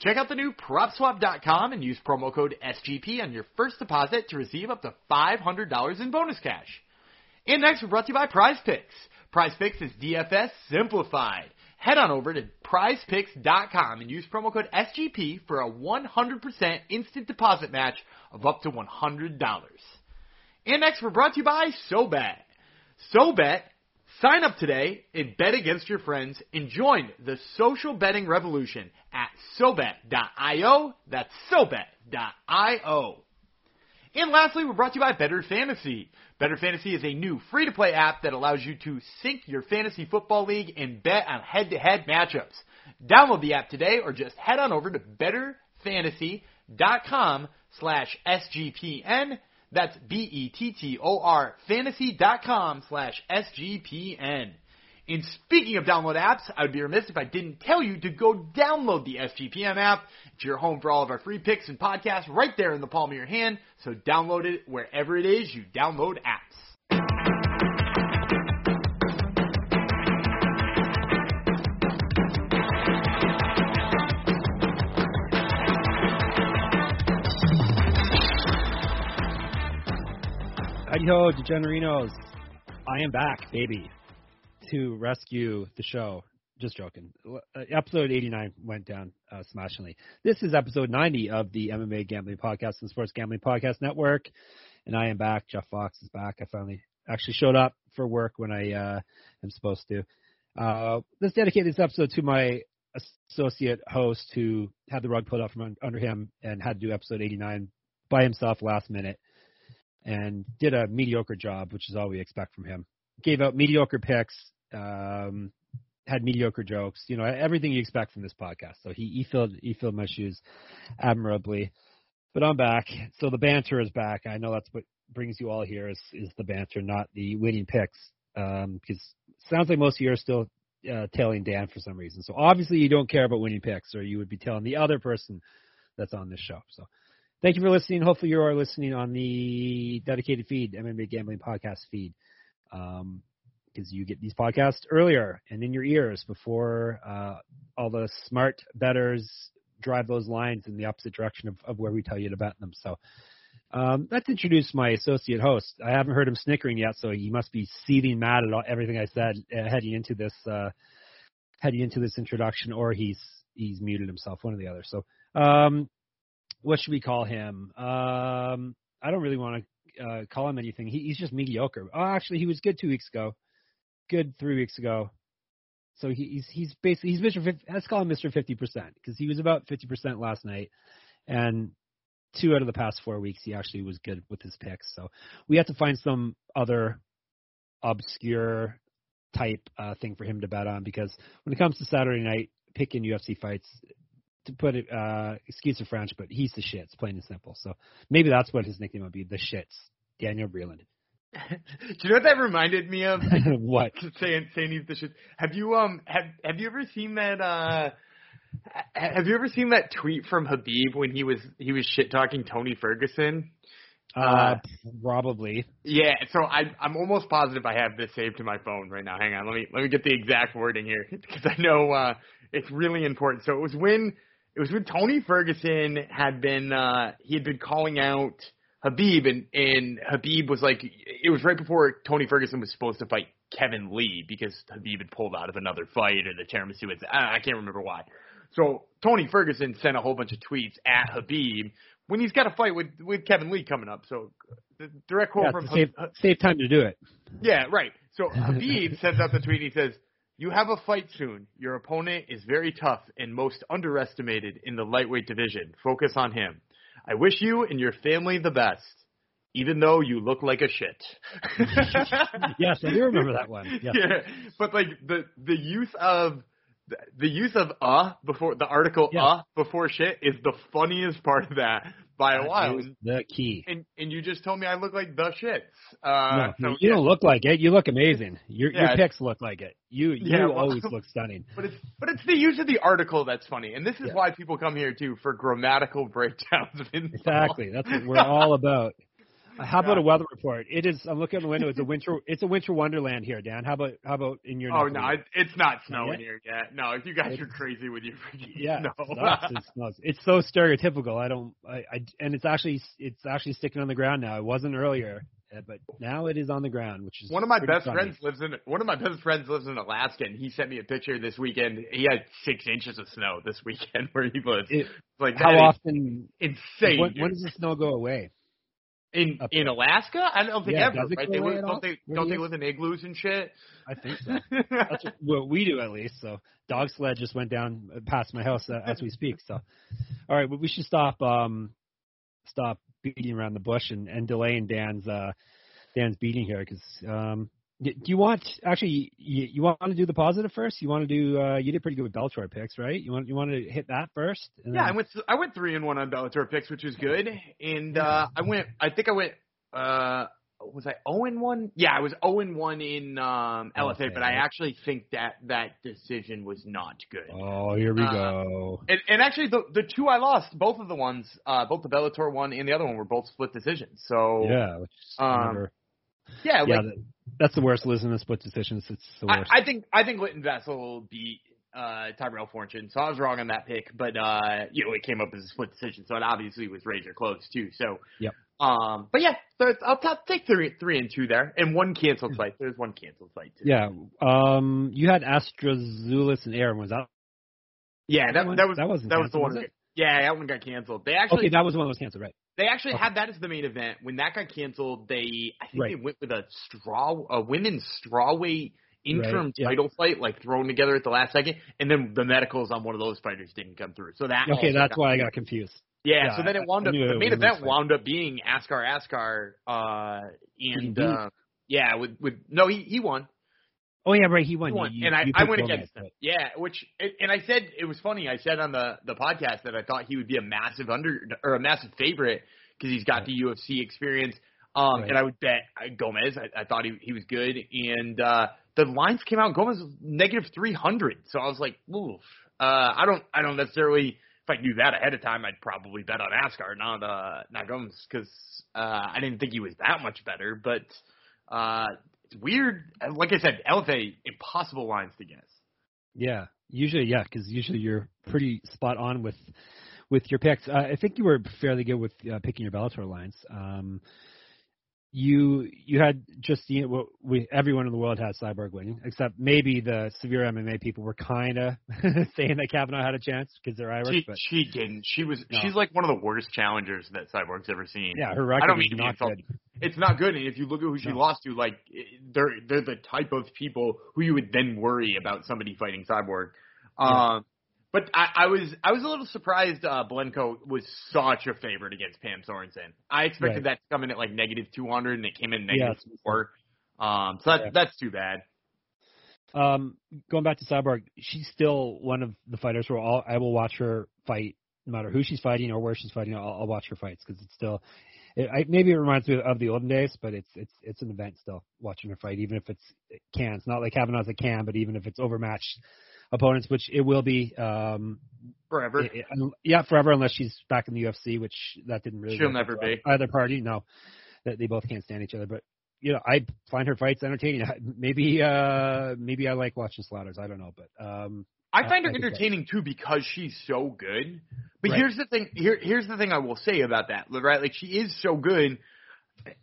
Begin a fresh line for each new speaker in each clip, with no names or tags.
Check out the new PropSwap.com and use promo code SGP on your first deposit to receive up to $500 in bonus cash. And next, we're brought to you by Prize Picks. Prize Picks is DFS simplified. Head on over to prizepicks.com and use promo code SGP for a 100% instant deposit match of up to $100. And next, we're brought to you by SoBet. SoBet Sign up today and bet against your friends and join the social betting revolution at SoBet.io. That's SoBet.io. And lastly, we're brought to you by Bettor Fantasy. Bettor Fantasy is a new free-to-play app that allows you to sync your fantasy football league and bet on head-to-head matchups. Download the app today or just head on over to bettorfantasy.com slash SGPN that's B-E-T-T-O-R fantasy.com slash S-G-P-N. And speaking of download apps, I would be remiss if I didn't tell you to go download the SGPN app. It's your home for all of our free picks and podcasts right there in the palm of your hand. So download it wherever it is you download apps.
Yo, degenerinos. I am back, baby, to rescue the show. Just joking. Uh, episode 89 went down uh, smashingly. This is episode 90 of the MMA Gambling Podcast and Sports Gambling Podcast Network. And I am back. Jeff Fox is back. I finally actually showed up for work when I uh, am supposed to. Uh, let's dedicate this episode to my associate host who had the rug pulled out from under him and had to do episode 89 by himself last minute and did a mediocre job, which is all we expect from him. Gave out mediocre picks, um, had mediocre jokes, you know, everything you expect from this podcast. So he, he filled he filled my shoes admirably. But I'm back. So the banter is back. I know that's what brings you all here is is the banter, not the winning picks. Um, because sounds like most of you are still uh, tailing Dan for some reason. So obviously you don't care about winning picks, or you would be telling the other person that's on this show. So Thank you for listening. Hopefully, you are listening on the dedicated feed, MMA Gambling Podcast feed, because um, you get these podcasts earlier and in your ears before uh, all the smart betters drive those lines in the opposite direction of, of where we tell you to bet them. So um, let's introduce my associate host. I haven't heard him snickering yet, so he must be seething mad at all, everything I said uh, heading into this uh, heading into this introduction, or he's he's muted himself, one or the other. So um, what should we call him? Um, I don't really want to uh, call him anything. He, he's just mediocre. Oh, actually, he was good two weeks ago. Good three weeks ago. So he, he's he's basically he's Mr. 50, let's call him Mr. Fifty percent because he was about fifty percent last night, and two out of the past four weeks he actually was good with his picks. So we have to find some other obscure type uh, thing for him to bet on because when it comes to Saturday night picking UFC fights, to put it, uh, excuse the French, but he's the shits, plain and simple. So maybe that's what his nickname would be, the shits, Daniel Breland.
Do you know what that reminded me of?
what?
saying saying he's the shits. Have you um have have you ever seen that uh have you ever seen that tweet from Khabib when he was he was shit talking Tony Ferguson?
Uh, uh, probably.
Yeah, so I I'm almost positive I have this saved to my phone right now. Hang on, let me let me get the exact wording here because I know uh it's really important. So it was when it was when Tony Ferguson had been uh he had been calling out Khabib, and and Khabib was like it was right before Tony Ferguson was supposed to fight Kevin Lee because Khabib had pulled out of another fight or the tiramisu was I can't remember why. So Tony Ferguson sent a whole bunch of tweets at Khabib when he's got a fight with with Kevin Lee coming up. So the direct quote
yeah,
from
save, save time to do it.
Yeah, right. So Khabib sends out the tweet. He says, you have a fight soon. Your opponent is very tough and most underestimated in the lightweight division. Focus on him. I wish you and your family the best, even though you look like a shit.
yes, I do remember that one. Yes.
Yeah, but like the the use of the use of uh before the article yeah. uh before shit is the funniest part of that by a
That
while.
the key.
and and you just told me I look like the shits. Uh,
no,
so,
you
yeah.
don't look like it. You look amazing. Your
Yeah.
your pics look like it. You you
Yeah, well-
always look stunning.
But it's but it's the use of the article that's funny, and this is why people come here too for grammatical breakdowns of insult.
Exactly. That's what we're all about. Uh, How about a weather report? It is. I'm looking out the window. It's a winter. It's a winter wonderland here, Dan. How about how about in your?
Oh no, it's not snowing
yet?
here yet. No, you guys
It's-
are crazy with your freaking
Yeah,
snow.
it sucks. It. It's so stereotypical. I don't. I, I and it's actually it's actually sticking on the ground now. It wasn't earlier, uh, but now it is on the ground, which is
One of my best
funny.
friends lives in one of my best friends lives in Alaska, and he sent me a picture this weekend. He had six inches of snow this weekend where he lives.
It,
like
how often?
insane.
When, when does the snow go away?
In in Alaska? I don't think
Yeah,
ever. Right? They live, don't they don't
do
they live in igloos and shit?
I think so. That's what, what we do at least. So dog sled just went down uh, past my house uh, as we speak. So, all right, well, we should stop um stop beating around the bush and, and delaying Dan's uh Dan's beating here because um do you want actually you, you want to do the positive first? You want to do uh you did pretty good with Bellator picks, right? You want you want to hit that first?
Yeah, I went I went three and one on Bellator picks, which was good. And uh I went I think I went uh was I 0 and 1? Yeah, I was 0 and 1 in um LFA,
LFA,
but I actually think that that decision was not good.
Oh, here we
Uh,
go.
And, and actually, the the two I lost, both of the ones, uh, both the Bellator one and the other one, were both split decisions. So
Yeah, which is
um, yeah,
yeah,
like,
that, that's the worst losing in split decisions. It's the worst.
I, I think I think Linton Vassell beat uh, Tyrell Fortune, so I was wrong on that pick. But uh, you know, it came up as a split decision, so it obviously was razor close too. So
Yep.
Um, but yeah, so it's- I'll t- take three three and two there, and one canceled fight. There's one canceled fight too.
Yeah. Um, you had Astrazulis and Aaron. Was that?
yeah, that
one?
that was
that wasn't
that was the one.
was?
Yeah, that one got canceled. They actually
Okay, that was the one that was canceled, right?
They actually
Okay.
had that as the main event. When that got canceled, they I think
Right.
they went with a straw a women's strawweight interim
Right,
title fight, like thrown together at the last second, and then the medicals on one of those fighters didn't come through. So that
Okay, that's why I got confused.
yeah,
yeah,
so then it wound
I
up the main event wound up being Askar Askar uh and uh, yeah, with with no he he won.
Oh yeah, right. He won.
He won.
You-
and I,
you
I went against him.
right.
Yeah, which and I said it was funny. I said on the the podcast that I thought he would be a massive under or a massive favorite because he's got
Right.
the UFC experience. Um,
Right.
and I would bet uh, Gomez. I, I thought he he was good, and uh, the lines came out. Gomez was negative three hundred, so I was like, oof. Uh, I don't I don't necessarily. If I knew that ahead of time, I'd probably bet on Askar, not uh, not Gomez, because uh, I didn't think he was that much better. But uh, it's weird. Like I said, LFA impossible lines to guess.
Yeah, usually yeah, because usually you're pretty spot on with with your picks. Uh, I think you were fairly good with uh, picking your Bellator lines. Um, you you had just you know, we everyone in the world has Cyborg winning, except maybe the severe MMA people were kind of saying that Kavanagh had a chance because they're Irish.
She
but
she didn't. She was
No.
she's like one of the worst challengers that Cyborg's ever seen.
yeah, her record
I don't mean to be insulting.
good.
It's not good, and if you look at who she
No.
lost to, like they're they're the type of people who you would then worry about somebody fighting Cyborg. Um, but I, I was I was a little surprised. Uh, Blencowe was such a favorite against Pam Sorenson. I expected
Right.
that to come in at like negative two hundred, and it came in
Yeah,
negative four. Um, so that's
Yeah.
that's too bad.
Um, going back to Cyborg, she's still one of the fighters where I'll, I will watch her fight, no matter who she's fighting or where she's fighting. I'll, I'll watch her fights because it's still, it, I, maybe it reminds me of the olden days, but it's it's it's an event still watching her fight, even if it's it can. It's not like Kavanagh's a can, but even if it's overmatched opponents, which it will be. Um,
Forever.
it- it- yeah, forever unless she's back in the UFC, which that didn't really.
She'll never be.
either party. No, that they both can't stand each other, but you know, I find her fights entertaining. Maybe, uh, maybe I like watching slaughters. I don't know, but um,
I find her
I think that-
entertaining too because she's so good. But
Right.
here's the thing. Here, here's the thing I will say about that. Right? Like she is so good,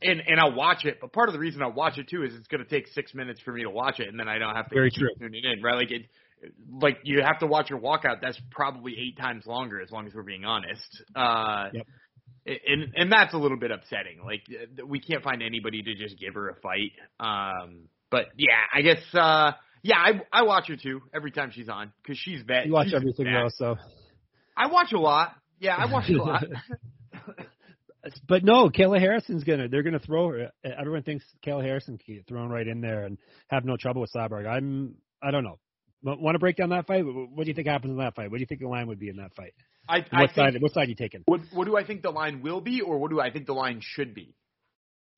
and and I'll watch it. But part of the reason I watch it too is it's going to take six minutes for me to watch it, and then I don't have to
Very true.
tuning in. Right? Like it. Like you have to watch your walkout. That's probably eight times longer, as long as we're being honest. Uh,
Yep.
And and that's a little bit upsetting. Like we can't find anybody to just give her a fight. Um, but yeah, I guess. uh yeah, I I watch her too every time she's on because she's bad.
you watch
she's
everything
bad.
though, so.
I watch a lot. Yeah, I watch a lot.
But no, Kayla Harrison's gonna. They're gonna throw her. Everyone thinks Kayla Harrison can get thrown right in there and have no trouble with Cyborg. I'm. I don't know. Want to break down that fight? What do you think happens in that fight? What do you think the line would be in that fight?
I, I
what
think,
side? What side are you taking?
what, what do I think the line will be, or what do I think the line should be?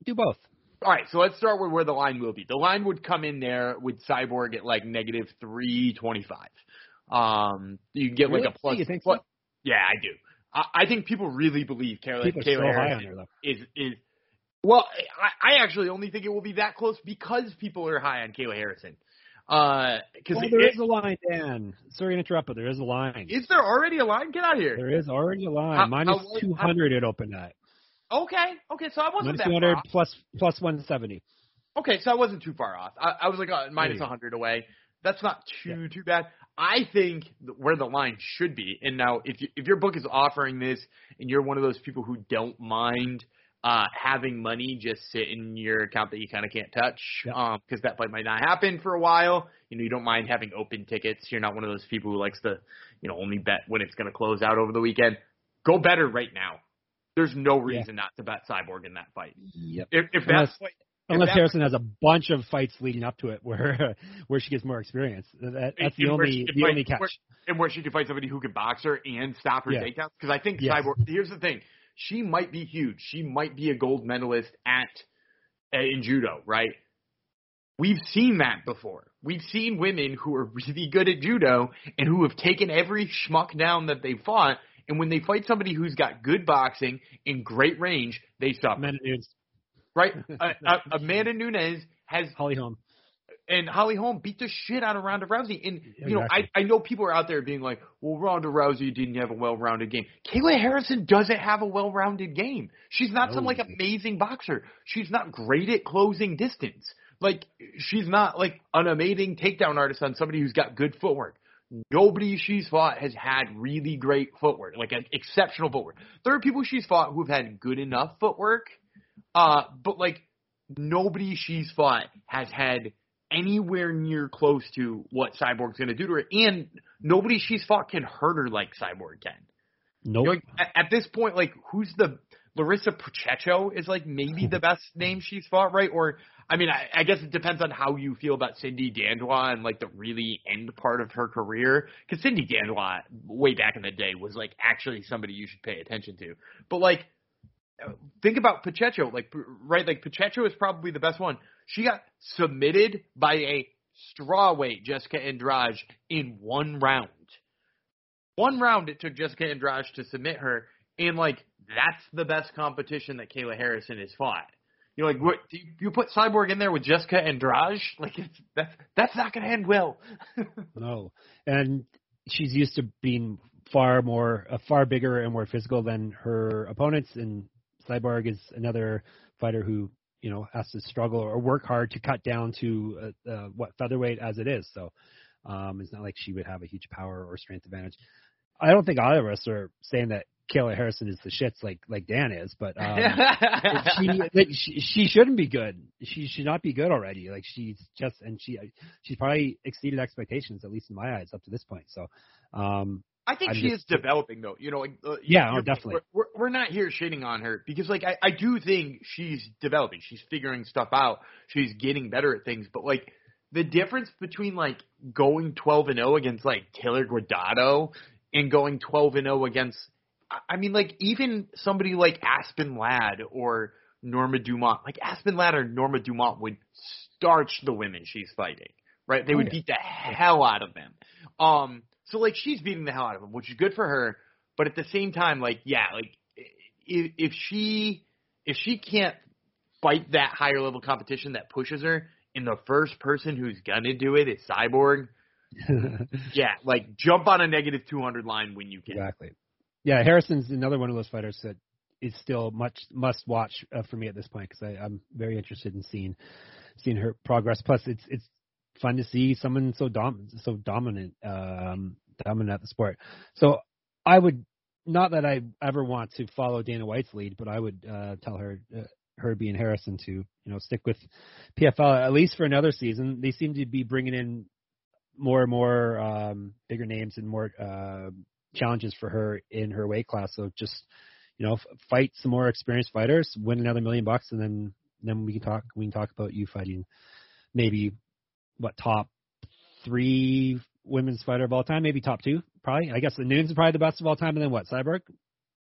Do both.
All right, so let's start with where the line will be. The line would come in there with Cyborg at like negative three twenty five. Um, you get
Really?
like a plus.
You think
plus-
so?
Yeah, I do. I, I think people really believe Kayla, Kayla
so high
Harrison
on her though.
is is well. I, I actually only think it will be that close because people are high on Kayla Harrison. Uh, because
Well, there is a line, Dan. Sorry to interrupt, but there is a line.
is there already a line? Get out of here.
There is already a line.
How-
Minus
how-
two hundred it opened at.
Okay, okay, so I wasn't
Minus
that far
hundred
off.
plus plus one seventy.
Okay, so I wasn't too far off. I, I was like uh, 100 away. That's not too too bad. I think where the line should be, and now if you, if your book is offering this, and you're one of those people who don't mind uh, having money just sit in your account that you kind of can't touch,
Yeah.
um, because that fight might not happen for a while. You know, you don't mind having open tickets. You're not one of those people who likes to, you know, only bet when it's going to close out over the weekend. Go better right now. There's no
Yeah.
reason not to bet Cyborg in that fight.
Yep.
If, if
Unless-
that's
Unless
that-
Harrison has a bunch of fights leading up to it where where she gets more experience. That, that's the
And where
only
she could
the
fight-
only catch.
where- and where she could fight somebody who can box her and stop her
Yeah.
takedowns. Because I think
Yes.
Cyborg. Here's the thing: she might be huge. She might be a gold medalist at uh, in judo, right? We've seen that before. We've seen women who are really good at judo and who have taken every schmuck down that they've fought. And when they fight somebody who's got good boxing and great range, they suffer.
Amanda Nunes,
Right? uh, uh, Amanda Nunes has
Holly Holm.
and Holly Holm beat the shit out of Ronda Rousey. And you know, I I know people are out there being like, "Well, Ronda Rousey didn't have a well-rounded game." Kayla Harrison doesn't have a well-rounded game. She's not some like amazing boxer. She's not great at closing distance. Like she's not like an amazing takedown artist on somebody who's got good footwork. Nobody she's fought has had really great footwork, like an exceptional footwork. There are people she's fought who've had good enough footwork, uh, but like nobody she's fought has had anywhere near close to what Cyborg's going to do to her, and nobody she's fought can hurt her like Cyborg can.
Nope.
You know, like, at, at this point, like who's the Larissa Pacheco is like maybe the best name she's fought, right? Or I mean, I, I guess it depends on how you feel about Cindy Dandois and like the really end part of her career. Because Cindy Dandois, way back in the day, was like actually somebody you should pay attention to. But like, think about Pacheco, like right, like Pacheco is probably the best one. She got submitted by a strawweight Jessica Andrade in one round. One round it took Jessica Andrade to submit her, and like that's the best competition that Kayla Harrison has fought. You know, like what you put Cyborg in there with Jessica Andrade? Like it's that's that's not going to end well.
No, and she's used to being far more, uh, far bigger and more physical than her opponents. And Cyborg is another fighter who you know has to struggle or work hard to cut down to uh, uh, what featherweight as it is. So um, it's not like she would have a huge power or strength advantage. I don't think either of us are saying that Kayla Harrison is the shits like like Dan is, but um, she, like, she she shouldn't be good. She should not be good already. Like she's just and she she's probably exceeded expectations at least in my eyes up to this point. So um
I think
I'm
she
just-
is developing though. You know, like, uh,
Yeah, oh, definitely.
We're, we're we're not here shitting on her because like I I do think she's developing. She's figuring stuff out. She's getting better at things. But like the difference between like going 12 and 0 against like Taylor Guardado and going 12 and 0 against I- mean like even somebody like Aspen Ladd or Norma Dumont. Like Aspen Ladd or Norma Dumont would starch the women she's fighting. Right? They
Oh,
would
yeah.
beat the hell out of them. Um so like she's beating the hell out of them, which is good for her. But at the same time, like yeah, like if, if she if she can't fight that higher level competition that pushes her, and the first person who's gonna do it is Cyborg, yeah, like jump on a negative two hundred line when you can.
exactly. Yeah, Harrison's another one of those fighters that is still much must watch uh, for me at this point because I'm very interested in seeing seeing her progress. Plus, it's it's fun to see someone so dom so dominant um, dominant at the sport. So I would not that I ever want to follow Dana White's lead, but I would uh, tell her uh, her being Harrison to you know stick with PFL at least for another season. They seem to be bringing in more and more um, bigger names and more uh, challenges for her in her weight class. So just you know, f- fight some more experienced fighters, win another million bucks, and then then we can talk. We can talk about you fighting maybe what top three women's fighter of all time, maybe top two, probably. I guess the is probably the best of all time, and then what? Cyborg.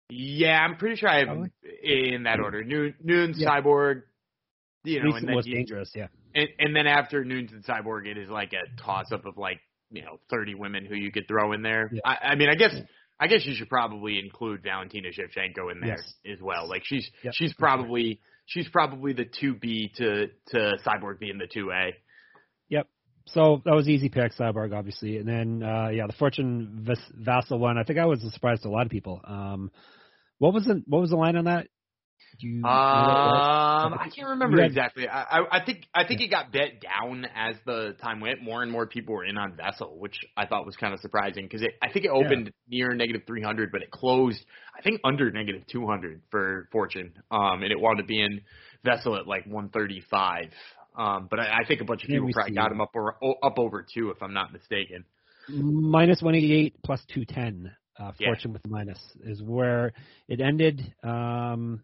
Yeah, I'm pretty sure I have
Probably.
in that order. Noon, Nunes,
Yeah.
Cyborg, you know, and
the
then
most
you-
dangerous. Yeah.
and, and then after Nunes and Cyborg, it is like a toss up of like you know 30 women who you could throw in there.
Yeah.
I, I mean, I guess I guess you should probably include Valentina Shevchenko in there
Yes.
as well. Like she's
Yep,
she's probably she's probably the two B to to Cyborg being the two A.
Yep. So that was easy pick, Cyborg, obviously, and then uh yeah, the Fortune Vassell one. I think I was a surprise to a lot of people. Um, what was the what was the line on that? You, know what it?
Um, I can't remember
had-
exactly. I, I I think I think it got bet down as the time went. More and more people were in on Vassell, which I thought was kind of surprising because I think it opened near negative 300, but it closed I think under negative 200 for Fortune. Um, and it wound up being Vassell at like 135. Um, but I, I think a bunch of people probably got him up or up over two, if I'm not mistaken.
minus 188 plus 210 uh,
Yeah.
fortune with the minus is where it ended um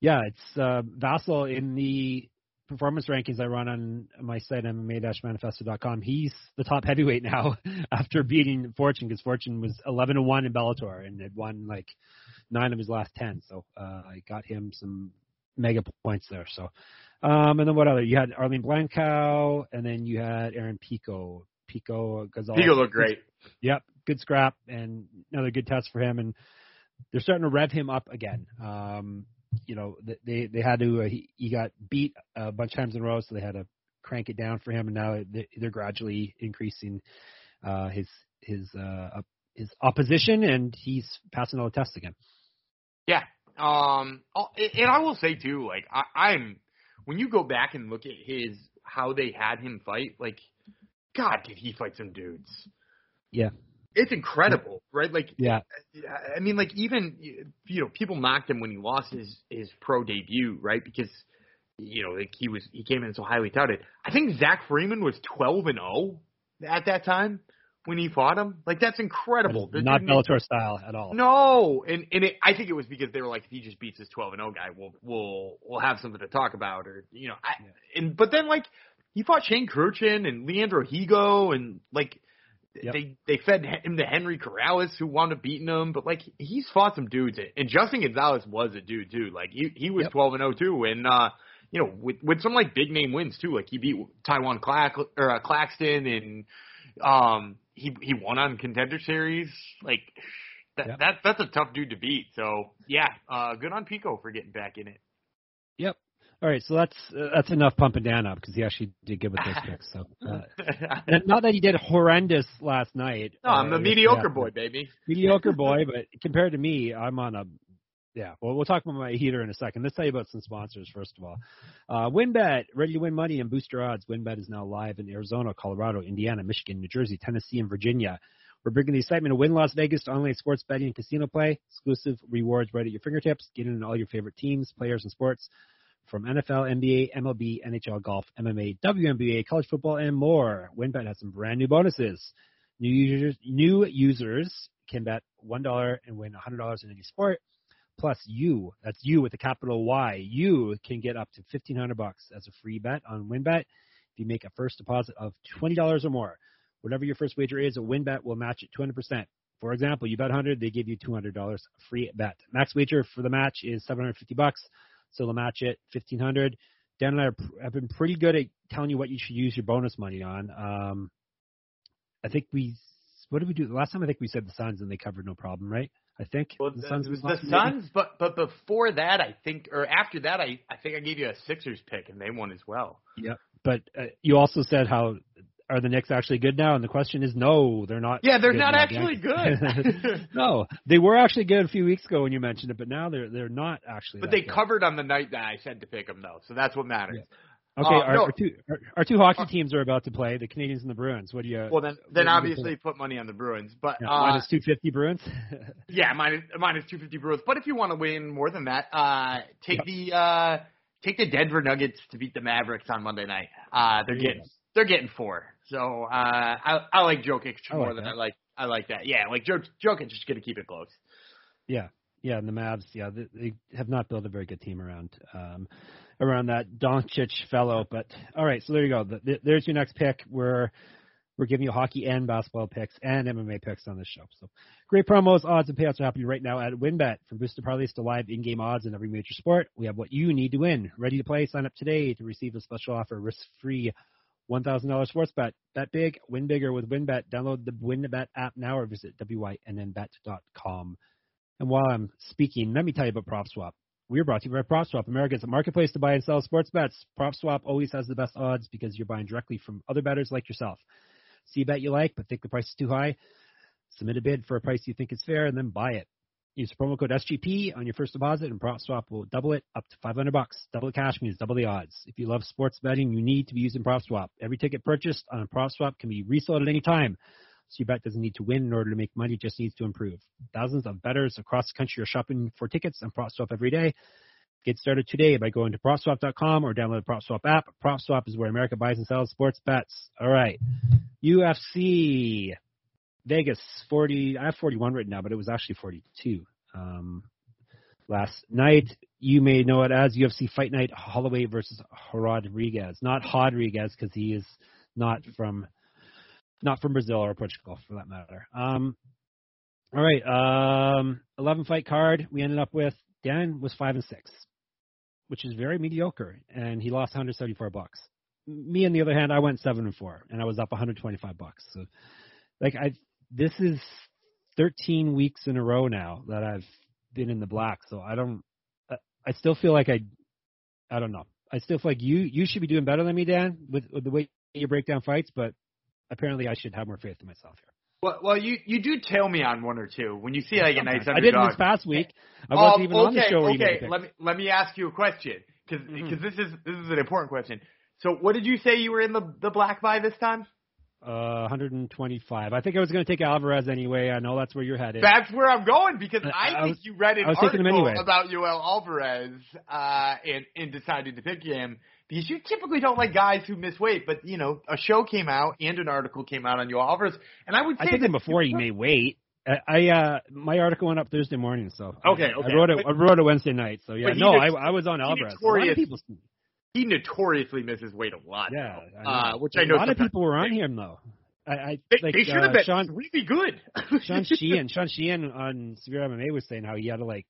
yeah it's uh vassell in the performance rankings i run on my site mma-manifesto.com he's the top heavyweight now after beating fortune because fortune was 11 to 1 in bellator and had won like nine of his last 10 so uh i got him some mega points there so um and then what other you had arlene blencowe and then you had aaron pico pico gonzalez
Pico looked great.
Yep, good scrap and another good test for him. And they're starting to rev him up again. Um, you know, th- they they had to. Uh, he, he got beat a bunch of times in a row, so they had to crank it down for him. And now they- they're gradually increasing uh, his his uh, his opposition, and he's passing all the tests again.
Yeah. Um. oh, And and I will say too, like I, I'm when you go back and look at his how they had him fight, like God, did he fight some dudes?
Yeah.
It's incredible, right? Like,
Yeah,
I mean, like even you know people mocked him when he lost his his pro debut, right? Because you know like he was he came in so highly touted. I think Zach Freeman was twelve and zero at that time when he fought him. Like that's incredible. The
not Bellator style at all.
no, and and it, I think it was because they were like, if he just beats this twelve and zero guy, we'll we'll we'll have something to talk about, or you know, I, and but then like he fought Shane Kirchin and Leandro Higo, and like
Yep.
they they fed him to Henry Corrales, who wound up beating him, but like he's fought some dudes, and Justin Gonzalez was a dude too. Like he he was twelve and zero too, and uh, you know, with with some like big name wins too. Like he beat Taiwan Clack or uh, Claxton, and um, he he won on Contender Series. Like that
Yep.
that that's a tough dude to beat. So yeah, uh, good on Pico for getting back in it.
Yep. All right, so that's uh, that's enough pumping Dan up because he actually did good with those picks. So, uh, not that he did horrendous last night.
no, I'm
uh,
the mediocre
after-
boy, baby.
mediocre boy, but compared to me, I'm on a yeah. Well, we'll talk about my heater in a second. Let's tell you about some sponsors first of all. Uh, WynnBET, ready to win money and boost your odds. WynnBET is now live in Arizona, Colorado, Indiana, Michigan, New Jersey, Tennessee, and Virginia. We're bringing the excitement of Wynn Las Vegas to online sports betting and casino play. Exclusive rewards right at your fingertips. Get in on all your favorite teams, players, and sports from NFL, NBA, MLB, NHL, golf, MMA, WNBA, college football, and more. WynnBET has some brand new bonuses. New users, new users can bet one dollar and win hundred dollars in any sport. Plus, you, that's you with a capital Y, you can get up to fifteen hundred bucks as a free bet on WynnBET if you make a first deposit of twenty dollars or more. Whatever your first wager is, a WynnBET will match it two hundred percent. For example, you bet hundred, they give you two hundred dollars free bet. Max wager for the match is seven hundred fifty bucks, so they'll match it fifteen hundred. Dan and I are, have been pretty good at telling you what you should use your bonus money on. Um, I think we, what did we do? The last time I think we said the Suns and they covered no problem, right? I think
Well,
the
the,
Suns
was the? Suns, but but before that, I think, or after that, I I think I gave you a Sixers pick, and they won as well.
Yeah, but uh, you also said how are the Knicks actually good now? And the question is, no, they're not.
Yeah, they're not actually good.
no, they were actually good a few weeks ago when you mentioned it, but now they're they're not actually.
but they
good.
covered on the night that I said to pick them, though, so that's what matters.
Okay,
Uh,
our,
no.
our two our, our two hockey
Uh,
teams are about to play, the Canadiens and the Bruins. What do you?
Well, then then
you
obviously put money on the Bruins, but
Yeah,
uh,
minus two fifty Bruins.
yeah, minus minus two fifty Bruins. But if you want to win more than that, uh, take
Yep.
the uh, take the Denver Nuggets to beat the Mavericks on Monday night. Uh, they're getting they're getting four. So uh, I I like Jokic more
like
than
that.
I like I like that. Yeah, like Jo- Jokic is going to keep it close.
Yeah, yeah, and the Mavs, yeah, they, they have not built a very good team around um, around that Doncic fellow. But all right, so there you go. The, the, there's your next pick. We're We're giving you hockey and basketball picks and MMA picks on this show. So great promos, odds, and payouts are happening right now at WynnBET. From boosted parlays to live in-game odds in every major sport, we have what you need to win. Ready to play? Sign up today to receive a special offer, risk-free $1,000 sports bet. Bet big, win bigger with WynnBET. Download the WynnBET app now or visit wynnbet.com. And while I'm speaking, let me tell you about PropSwap. We're brought to you by PropSwap, America's marketplace to buy and sell sports bets. PropSwap always has the best odds because you're buying directly from other bettors like yourself. See a bet you like but think the price is too high? Submit a bid for a price you think is fair and then buy it. Use promo code SGP on your first deposit and PropSwap will double it up to 500 bucks. Double the cash means double the odds. If you love sports betting, you need to be using PropSwap. Every ticket purchased on PropSwap can be resold at any time. So your bet doesn't need to win in order to make money, it just needs to improve. Thousands of bettors across the country are shopping for tickets on PropSwap every day. Get started today by going to PropSwap.com or download the PropSwap app. PropSwap is where America buys and sells sports bets. All right. UFC Vegas 40. I have 41 written now, but it was actually 42. Um, last night, you may know it as UFC Fight Night Holloway versus Rodriguez. Not Rodriguez because he is not from not from Brazil or Portugal for that matter. Um, all right, um, 11 fight card. We ended up with Dan was five and six, which is very mediocre, and he lost 174 bucks. Me, on the other hand, I went seven and four, and I was up 125 bucks. So, like, I this is 13 weeks in a row now that I've been in the black. So I don't. I still feel like I. I don't know. I still feel like you you should be doing better than me, Dan, with, with the way you break down fights. But apparently, I should have more faith in myself here.
Well, well, you you do tail me on one or two when you see like a nice underdog. I
did this past week. I wasn't um, even
okay,
on the show.
Okay, let me let me ask you a question because mm-hmm. this is this is an important question. So, what did you say you were in the the black by this time?
Uh, 125. I think I was going to take Alvarez anyway. I know that's where you're headed.
That's where I'm going because I, I think was, you read an article
anyway.
about Yoel Alvarez uh, and, and decided to pick him because you typically don't like guys who miss weight. But you know, a show came out and an article came out on Yoel Alvarez, and I would say
I
think
before he may wait. I uh my article went up Thursday morning, so
okay,
I,
okay.
I wrote it. I wrote it Wednesday night, so yeah. No, I I was on Alvarez. A lot of people
he notoriously misses weight a lot.
Yeah,
uh, which I know
a lot of people were on him though. I, I
they,
like,
they should have
uh,
been
Sean,
really good.
Sean Sheehan, Sean Sheehan on Severe MMA was saying how he had to like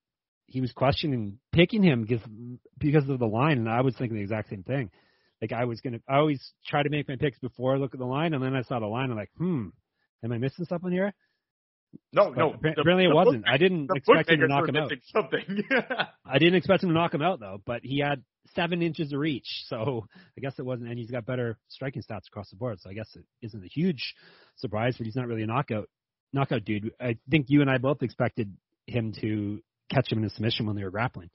he was questioning picking him because because of the line, and I was thinking the exact same thing. Like I was gonna, I always try to make my picks before I look at the line, and then I saw the line, I'm like, hmm, am I missing something here?
No,
but
no.
Apparently
the,
it wasn't. I didn't expect him to knock him out.
Something.
I didn't expect him to knock him out though, but he had seven inches of reach, so I guess it wasn't. And he's got better striking stats across the board, so I guess it isn't a huge surprise. But he's not really a knockout knockout dude. I think you and I both expected him to catch him in a submission when they were grappling.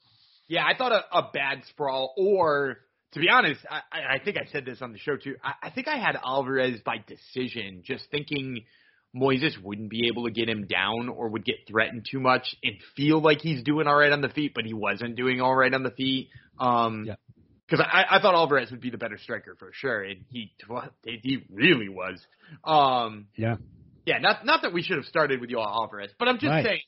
Yeah, I thought a, a bad sprawl, or to be honest, I, I think I said this on the show too. I, I think I had Alvarez by decision, just thinking Moises wouldn't be able to get him down or would get threatened too much and feel like he's doing all right on the feet, but he wasn't doing all right on the feet. Um,
yeah.
Because I, I thought Alvarez would be the better striker for sure, and he he really was. Um,
yeah.
Yeah. Not not that we should have started with Yoel Alvarez, but I'm just
right.
saying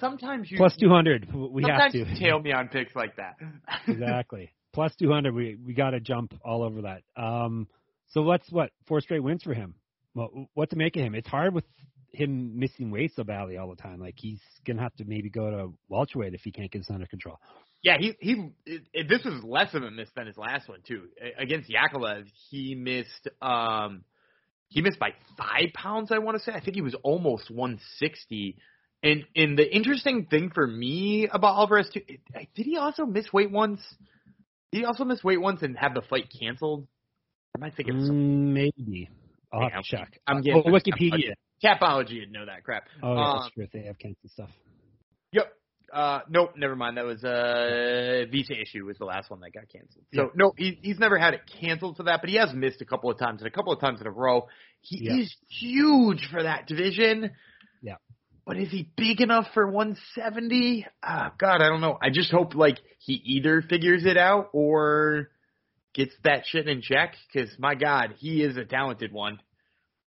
sometimes you
plus two hundred. We
have
to
tail me on picks like that.
exactly. Plus two hundred. We we got to jump all over that. Um. So let's what four straight wins for him well, what to make of him? It's hard with him missing weight so badly all the time. Like he's gonna have to maybe go to welterweight if he can't get this under control.
Yeah, he he. It, it, this was less of a miss than his last one too. Against Yakovlev, he missed. Um, he missed by five pounds. I want to say. I think he was almost 160. And and the interesting thing for me about Alvarez too, did he also miss weight once? Did he also miss weight once and have the fight canceled? Am I thinking?
Mm, maybe. I'll have to check.
I'm uh, getting
oh, Wikipedia.
Tapology would know that crap.
Oh, yeah,
um,
that's true. They have canceled stuff.
Yep. Uh, nope, never mind. That was a uh, visa issue was the last one that got canceled. So yeah. no, he, he's never had it canceled for that, but he has missed a couple of times and a couple of times in a row. He yeah. is huge for that division.
Yeah.
But is he big enough for 170? Oh, ah, God, I don't know. I just hope like he either figures it out or gets that shit in check because my God, he is a talented one.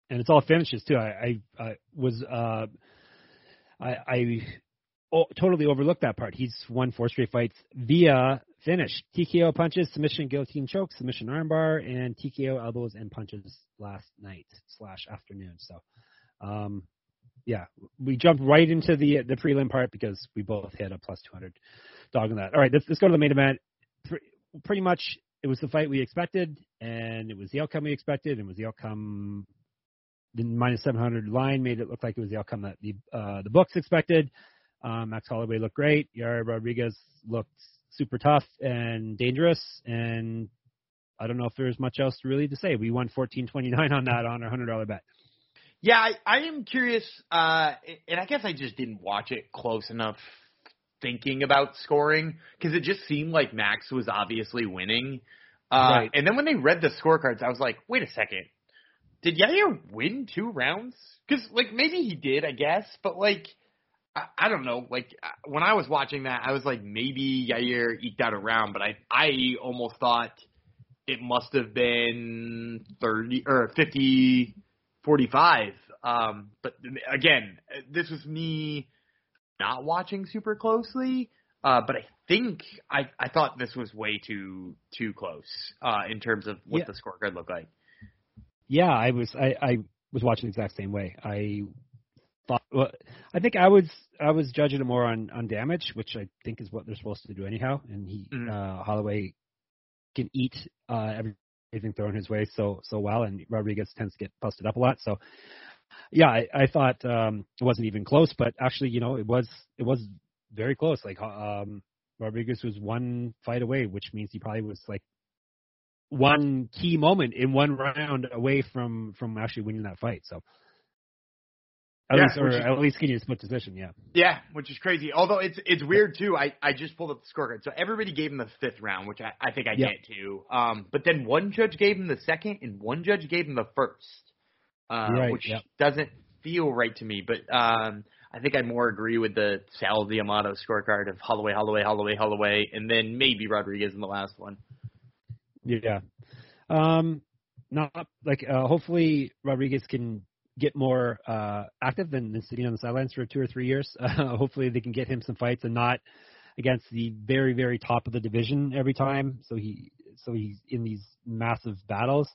And it's all finishes too. I, I, I was uh, I, I totally overlooked that part. He's won four straight fights via finish. TKO punches, submission, guillotine choke, submission armbar, and TKO elbows and punches last night slash afternoon. So, um, yeah, we jumped right into the the prelim part because we both hit a plus 200 dog on that. All right, let's, let's go to the main event. Pretty much, it was the fight we expected, and it was the outcome we expected, and it was the outcome. The minus 700 line made it look like it was the outcome that the uh, the books expected. Um, Max Holloway looked great. Yair Rodriguez looked super tough and dangerous, and I don't know if there's much else really to say. We won 14.29 on that on our hundred dollar bet.
Yeah, I, I am curious, uh, and I guess I just didn't watch it close enough thinking about scoring because it just seemed like Max was obviously winning. Uh, right. And then when they read the scorecards, I was like, wait a second. Did Yair win two rounds? Because, like, maybe he did, I guess, but, like, I, I don't know. Like, uh, when I was watching that, I was like, maybe Yair eked out a round, but I, I almost thought it must have been 30 or 50 45. Um, but again, this was me not watching super closely. Uh, but I think I, I thought this was way too too close uh, in terms of what yeah. the scorecard looked like.
Yeah, I was I, I was watching the exact same way. I thought well, I think I was I was judging it more on on damage, which I think is what they're supposed to do anyhow. And he mm-hmm. uh, Holloway can eat uh, every anything thrown his way so so well, and Rodriguez tends to get busted up a lot. So, yeah, I, I thought um, it wasn't even close, but actually, you know, it was it was very close. Like um, Rodriguez was one fight away, which means he probably was like one key moment in one round away from from actually winning that fight. So at
yeah,
least, or is, at least getting a split decision, yeah.
Yeah, which is crazy. Although it's it's weird too. I I just pulled up the scorecard, so everybody gave him the fifth round, which I I think I yeah. get too. Um, but then one judge gave him the second, and one judge gave him the first, uh, right, which yep. doesn't feel right to me. But um, I think I more agree with the Sal D'Amato scorecard of Holloway, Holloway, Holloway, Holloway, and then maybe Rodriguez in the last one.
Yeah. Um, not like uh, hopefully Rodriguez can get more uh, active than, than sitting on the sidelines for two or three years. Uh, hopefully, they can get him some fights and not against the very very top of the division every time. So he so he's in these massive battles,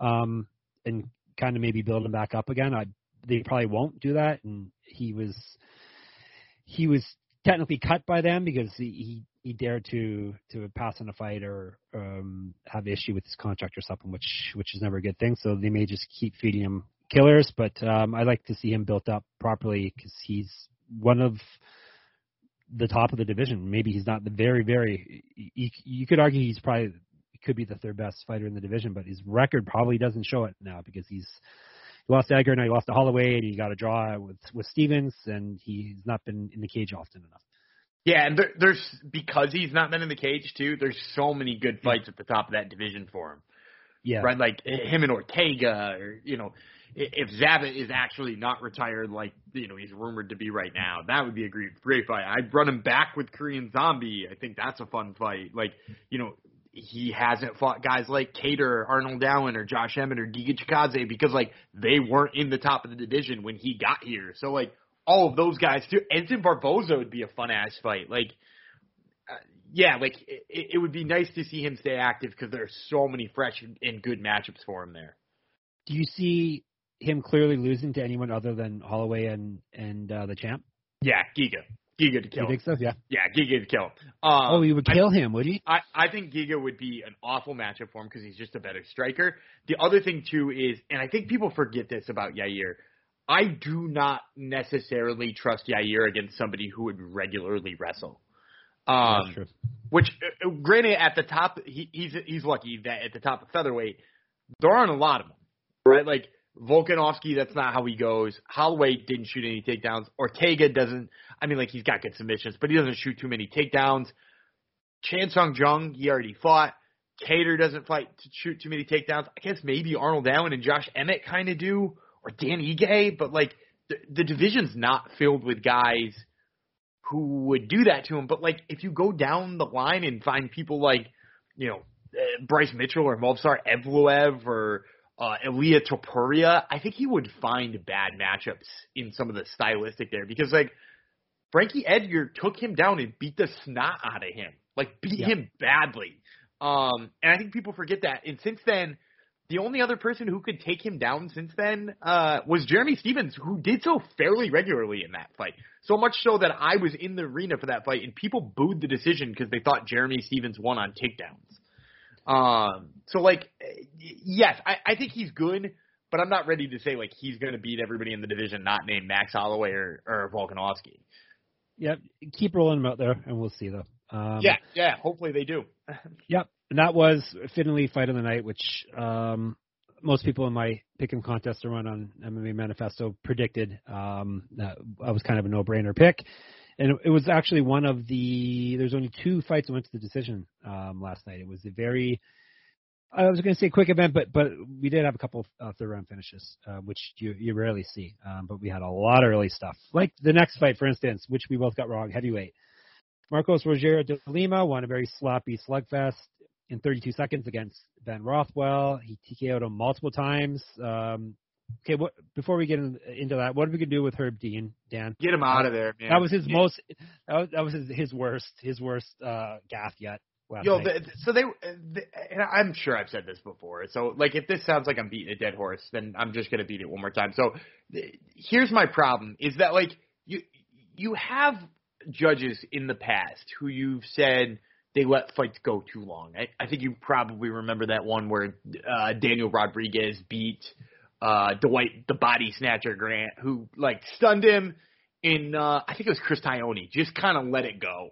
um, and kind of maybe build him back up again. I they probably won't do that, and he was he was technically cut by them because he he, he dared to to pass on a fight or um, have issue with his contract or something, which which is never a good thing. So they may just keep feeding him killers, but um, I like to see him built up properly because he's one of the top of the division. Maybe he's not the very, very. You, you could argue he's probably could be the third best fighter in the division, but his record probably doesn't show it now because he's he lost to Edgar, now he lost to Holloway, and he got a draw with with Stephens, and he's not been in the cage often enough.
Yeah, and there, there's because he's not been in the cage too. There's so many good fights at the top of that division for him.
Yeah,
right. Like him and Ortega, or you know, if Zabit is actually not retired like you know he's rumored to be right now, that would be a great great fight. I'd run him back with Korean Zombie. I think that's a fun fight. Like you know he hasn't fought guys like Kattar, Arnold Allen, or Josh Emmett or Giga Chikadze because like they weren't in the top of the division when he got here. So like all of those guys too. Edson Barboza would be a fun ass fight. Like. Uh, yeah, like it, it would be nice to see him stay active because there are so many fresh and good matchups for him there.
Do you see him clearly losing to anyone other than Holloway and and uh, the champ?
Yeah, Giga. Giga to kill
you
him.
think so? Yeah.
Yeah, Giga to kill him. Um,
oh, you would kill I, him, would he?
I, I think Giga would be an awful matchup for him because he's just a better striker. The other thing too is, and I think people forget this about Yair. I do not necessarily trust Yair against somebody who would regularly wrestle. Um,
That's true.
Which, uh, granted, at the top, he, he's he's lucky that at the top of featherweight, there aren't a lot of them, right? Like Volkanovski, that's not how he goes. Holloway didn't shoot any takedowns. Ortega doesn't. I mean, like he's got good submissions, but he doesn't shoot too many takedowns. Chan Sung Jung, he already fought. Kattar doesn't fight to shoot too many takedowns. I guess maybe Arnold Allen and Josh Emmett kind of do, or Dan Ige, but like the, the division's not filled with guys who would do that to him. But like if you go down the line and find people like, you know, uh, Bryce Mitchell or Movsar Evloev or uh, Ilia Topuria, I think he would find bad matchups in some of the stylistic there because like Frankie Edgar took him down and beat the snot out of him. like beat
Yeah.
him badly. Um, and I think people forget that. And since then, the only other person who could take him down since then uh, was Jeremy Stephens, who did so fairly regularly in that fight. So much so that I was in the arena for that fight, and people booed the decision because they thought Jeremy Stephens won on takedowns. Um, so like, y- yes, I, I think he's good, but I'm not ready to say like he's going to beat everybody in the division not named Max Holloway or, or Volkanovski.
Yep. Keep rolling them out there, and we'll see though. Um,
yeah, yeah. Hopefully they do.
Yep. And that was Finley fight of the night, which um, most people in my pick'em contest to run on MMA Manifesto predicted. Um, that I was kind of a no-brainer pick, and it, it was actually one of the. There's only two fights that went to the decision um, last night. It was a very. I was going to say quick event, but but we did have a couple of uh, third round finishes, uh, which you you rarely see. Um, but we had a lot of early stuff, like the next fight, for instance, which we both got wrong, heavyweight. Marcos Rogério de Lima won a very sloppy slugfest in 32 seconds against Ben Rothwell. He TKO'd him multiple times. Um, okay, what before we get in, into that, what are we gonna do with Herb Dean, Dan?
Get him out of there, man.
That was his
Yeah.
most. That was, that was his, his worst. His worst uh, gaffe yet.
Yo, the, so they, the, and I'm sure I've said this before. So, like, if this sounds like I'm beating a dead horse, then I'm just gonna beat it one more time. So, th- here's my problem: is that like you you have judges in the past who you've said they let fights go too long. I, I think you probably remember that one where uh, Daniel Rodriguez beat uh, Dwight the Body Snatcher Grant, who like stunned him in uh, I think it was Chris Tognoni, just kind of let it go.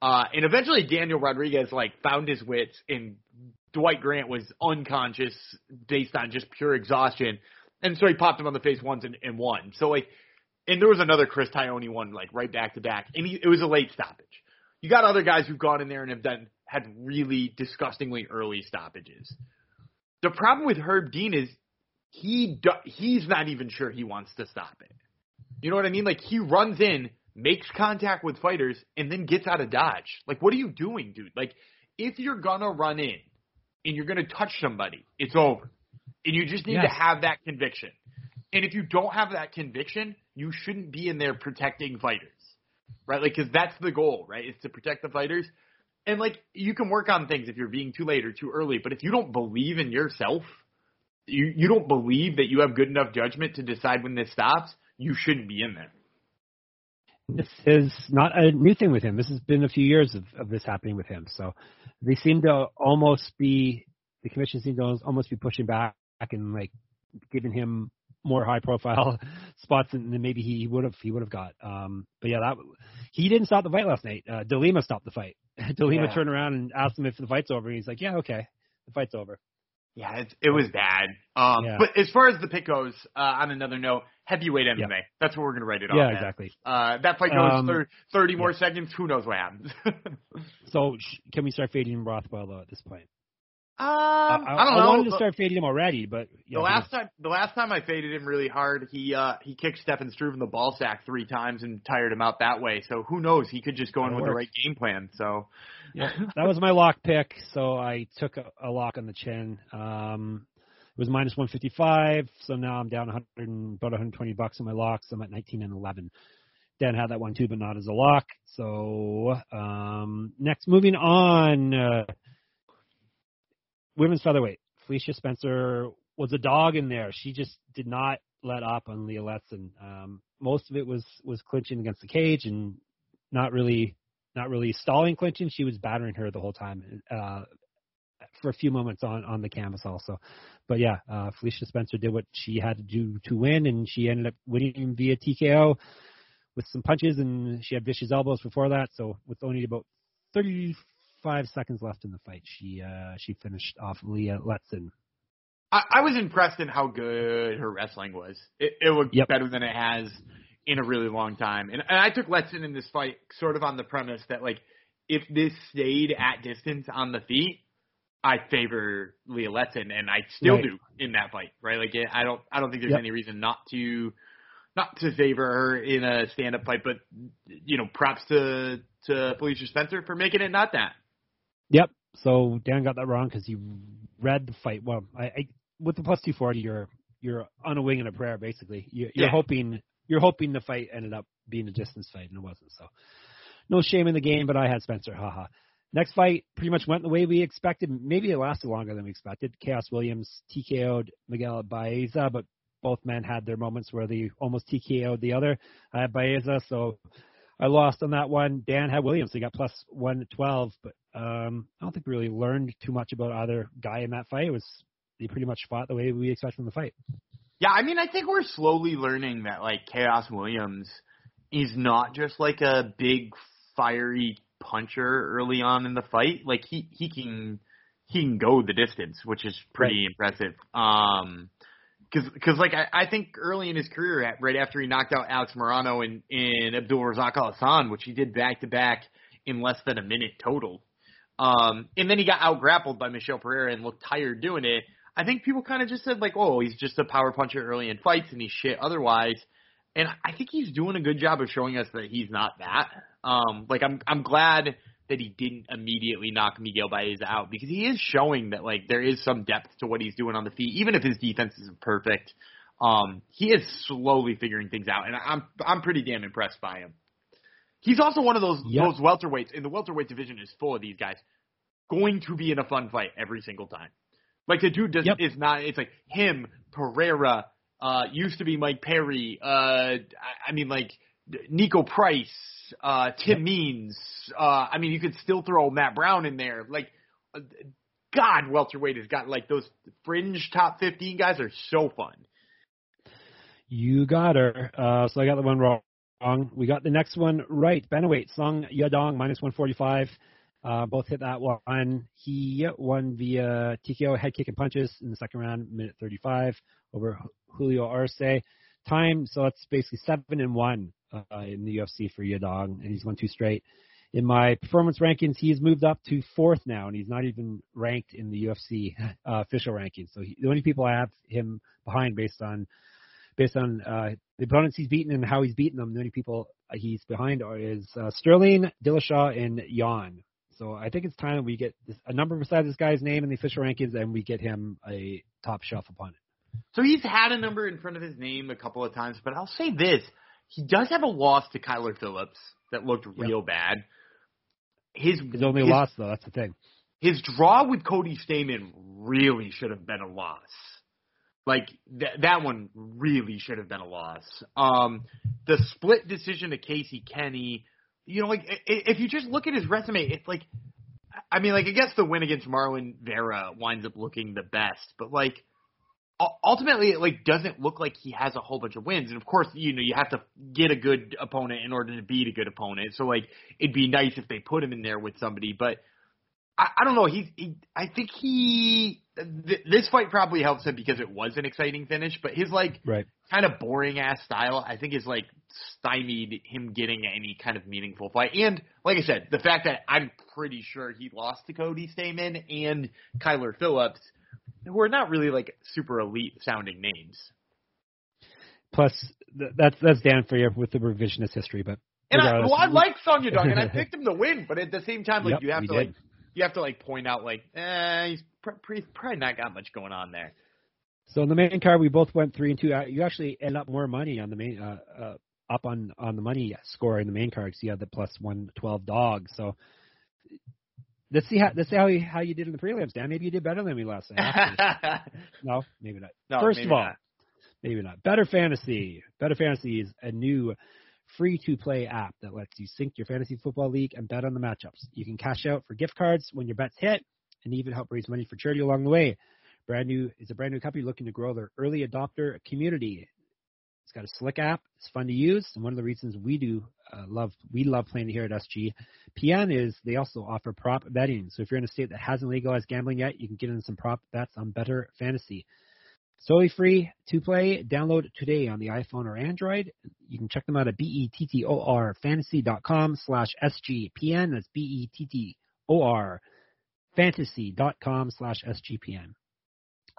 Uh, and eventually Daniel Rodriguez like found his wits and Dwight Grant was unconscious based on just pure exhaustion. And so he popped him on the face once and, and won. So like, and there was another Chris Tognoni one like right back to back and he, it was a late stoppage. You got other guys who've gone in there and have done, had really disgustingly early stoppages. The problem with Herb Dean is he, do, he's not even sure he wants to stop it. You know what I mean? Like he runs in, makes contact with fighters, and then gets out of dodge. Like, what are you doing, dude? Like, if you're gonna run in and you're gonna touch somebody, it's over. And you just need to have that conviction. And if you don't have that conviction, you shouldn't be in there protecting fighters, right? Like, because that's the goal, right? Is to protect the fighters. And like, you can work on things if you're being too late or too early, but if you don't believe in yourself, you you don't believe that you have good enough judgment to decide when this stops, you shouldn't be in there.
this is not a new thing with him. This has been a few years of, of this happening with him. So they seem to almost be the commission seems to almost be pushing back and like giving him more high profile spots than, than maybe he would have he would have got. Um, but yeah, that he didn't stop the fight last night. Uh, Delima stopped the fight. Delima
Yeah.
turned around and asked him if the fight's over, and he's like, "Yeah, okay, the fight's over."
Yeah, it, it was bad. Um,
Yeah.
But as far as the pick goes, uh, on another note, heavyweight MMA.
Yeah.
That's what we're going to write it off
yeah, exactly.
Uh, that fight goes
Um,
thir- 30 more seconds. Who knows what happens?
So sh- can we start fading Rothwell though at this point?
um,
I,
I don't
I
know.
wanted to start fading him already, but yeah,
the last time, the last time I faded him really hard, he uh he kicked Stefan Struve in the ball sack three times and tired him out that way. So who knows? He could just go in with the right game plan. So
Yeah, that was my lock pick, so I took a, a lock on the chin. Um, it was minus 155, so now I'm down 100 and, about 120 bucks on my locks. I'm at 19 and 11. Dan had that one too, but not as a lock. So um, next, moving on, uh, women's featherweight. Felicia Spencer was a dog in there. She just did not let up on Leah Letson. Um, most of it was was clinching against the cage and not really not really stalling clinching. She was battering her the whole time. Uh, for a few moments on on the canvas also, but yeah, uh, Felicia Spencer did what she had to do to win, and she ended up winning via TKO with some punches, and she had vicious elbows before that. So with only about 35 seconds left in the fight, she uh, she finished off Leah Letson.
I, I was impressed in how good her wrestling was. It, it looked
Yep.
better than it has in a really long time. And, and I took Letson in this fight sort of on the premise that like if this stayed at distance on the feet, I favor Leah Letson, and I still
Right.
do in that fight. Right? Like I don't I don't think there's
Yep.
any reason not to not to favor her in a stand up fight. But you know, props to to Felicia Spencer for making it not that.
Yep. So Dan got that wrong because he read the fight. Well, I, I with the plus two forty, you're you're on a wing and a prayer basically. You, you're
Yeah.
hoping you're hoping the fight ended up being a distance fight, and it wasn't. So no shame in the game, but I had Spencer. Haha. Next fight pretty much went the way we expected. Maybe it lasted longer than we expected. Khaos Williams TKO'd Miguel Baeza, but both men had their moments where they almost TKO'd the other. I had Baeza, so I lost on that one. Dan had Williams. He got plus 112, but um, I don't think we really learned too much about either guy in that fight. It was they pretty much fought the way we expected from the fight.
Yeah, I mean, I think we're slowly learning that like Khaos Williams is not just like a big fiery puncher early on in the fight. Like he he can he can go the distance, which is pretty right. impressive. Um, because because like I, I think early in his career, at, right after he knocked out Alex Morono and in Abdul Razak Alhassan, which he did back to back in less than a minute total, um, and then he got out grappled by Michel Pereira and looked tired doing it. I think people kind of just said like, oh, he's just a power puncher early in fights and he's shit otherwise. And I think he's doing a good job of showing us that he's not that. Um, like I'm I'm glad that he didn't immediately knock Miguel Baeza out because he is showing that like there is some depth to what he's doing on the feet, even if his defense isn't perfect. Um, he is slowly figuring things out, and I'm I'm pretty damn impressed by him. He's also one of those yep. those welterweights, and the welterweight division is full of these guys. Going to be in a fun fight every single time. Like the dude does yep. is not. It's like him, Pereira, uh, used to be Mike Perry. Uh, I, I mean like Niko Price, uh, Tim Means. Uh, I mean, you could still throw Matt Brown in there. Like, uh, God, welterweight has got like those fringe top 15 guys are so fun.
You got her. Uh, so I got the one wrong. We got the next one right. Bantamweight, Song Yadong, minus 145. Uh, both hit that one. He won via TKO head kick and punches in the second round, minute 35 over Julio Arce. Time, so that's basically seven and one uh, in the UFC for Yadong, and he's won two straight. In my performance rankings, he's moved up to fourth now, and he's not even ranked in the UFC uh, official rankings. So he, the only people I have him behind based on based on uh, the opponents he's beaten and how he's beaten them, the only people he's behind are is uh, Sterling, Dillashaw, and Yan. So I think it's time that we get this, a number beside this guy's name in the official rankings, and we get him a top shelf opponent.
So he's had a number in front of his name a couple of times, but I'll say this: he does have a loss to Kyler Phillips that looked real yep. bad.
His his only his, loss though, that's the thing.
His draw with Cody Stamann really should have been a loss. Like th- that one really should have been a loss. Um, the split decision to Casey Kenney, you know, like if you just look at his resume, it's like, I mean, like I guess the win against Marlon Vera winds up looking the best, but like ultimately it like doesn't look like he has a whole bunch of wins. And of course you know you have to get a good opponent in order to beat a good opponent. So like it'd be nice if they put him in there with somebody but i, I don't know he's he, i think he th- this fight probably helps him because it was an exciting finish but his like
right.
kind of boring ass style i think is like stymied him getting any kind of meaningful fight and like i said the fact that i'm pretty sure he lost to cody Stamann and kyler phillips who are not really like super elite sounding names.
Plus, th- that's that's Dan for you with the revisionist history, but
and I, well, I like Song Yadong, and I picked him to win, but at the same time, like
yep,
you have to
did.
like you have to like point out like eh, he's pr- probably not got much going on there.
So in the main card, we both went three and two. Uh, you actually end up more money on the main uh, uh, up on on the money score in the main card because you had the plus one twelve dog. So Let's see how let's see how you, how you did in the prelims, Dan. Maybe you did better than me last night. no, maybe not.
No,
First of all,
not.
maybe not. Bettor Fantasy. Bettor Fantasy is a new free to play app that lets you sync your fantasy football league and bet on the matchups. You can cash out for gift cards when your bets hit and even help raise money for charity along the way. Brand new is a brand new company looking to grow their early adopter community. It's got a slick app. It's fun to use, and one of the reasons we do uh, love we love playing here at SGPN is they also offer prop betting. So if you're in a state that hasn't legalized gambling yet, you can get in some prop bets on Bettor Fantasy. Solely free to play. Download today on the iPhone or Android. You can check them out at bettorfantasy.com slash SGPN. That's B-E-T-T-O-R fantasy.com slash SGPN.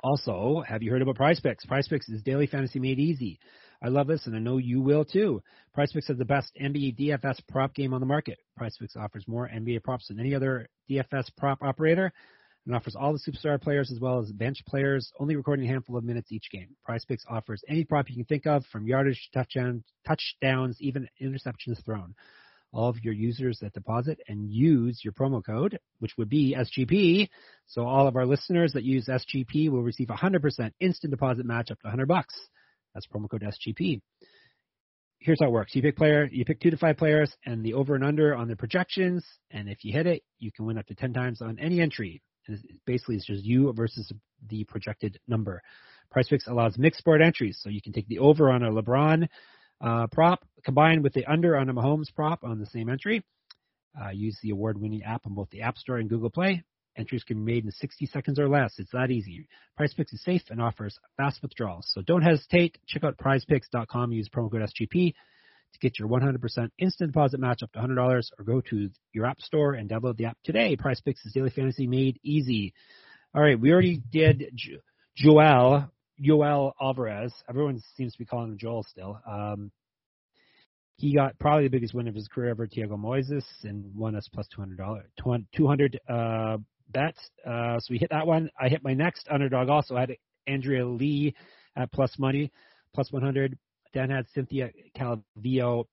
Also, have you heard about PrizePicks? Picks is daily fantasy made easy. I love this, and I know you will too. PrizePicks has the best NBA DFS prop game on the market. PrizePicks offers more NBA props than any other DFS prop operator and offers all the superstar players as well as bench players, only recording a handful of minutes each game. PrizePicks offers any prop you can think of, from yardage to touchdown, touchdowns, even interceptions thrown. all of your users that deposit and use your promo code, which would be SGP. So all of our listeners that use SGP will receive 100% instant deposit match up to 100 bucks. That's promo code SGP. Here's how it works. You pick player, you pick two to five players and the over and under on the projections. And if you hit it, you can win up to 10 times on any entry. Basically it's just you versus the projected number. Picks allows mixed sport entries. So you can take the over on a LeBron uh, prop combined with the under on a Mahomes prop on the same entry. Uh, use the award-winning app on both the App Store and Google Play. Entries can be made in 60 seconds or less. It's that easy. PrizePicks is safe and offers fast withdrawals. So don't hesitate. Check out prizepicks.com. Use promo code SGP to get your 100% instant deposit match up to $100 or go to your app store and download the app today. PrizePicks is daily fantasy made easy. All right, we already did jo- Joel, Joel Alvarez. Everyone seems to be calling him Joel still. Um, he got probably the biggest win of his career ever, Tiago Moises, and won us plus $200, 200 uh, bets. Uh, so we hit that one. I hit my next underdog also. I had Andrea Lee at plus money, plus 100 then had Cynthia Calvillo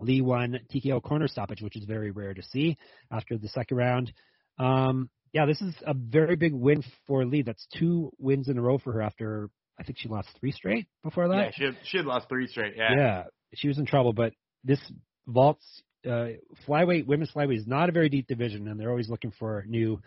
Lee won TKO corner stoppage, which is very rare to see after the second round. Um, yeah, this is a very big win for Lee. That's two wins in a row for her after I think she lost three straight before that.
Yeah, she had, she had lost three straight. Yeah.
Yeah, she was in trouble, but this vaults uh, flyweight women's flyweight is not a very deep division, and they're always looking for new.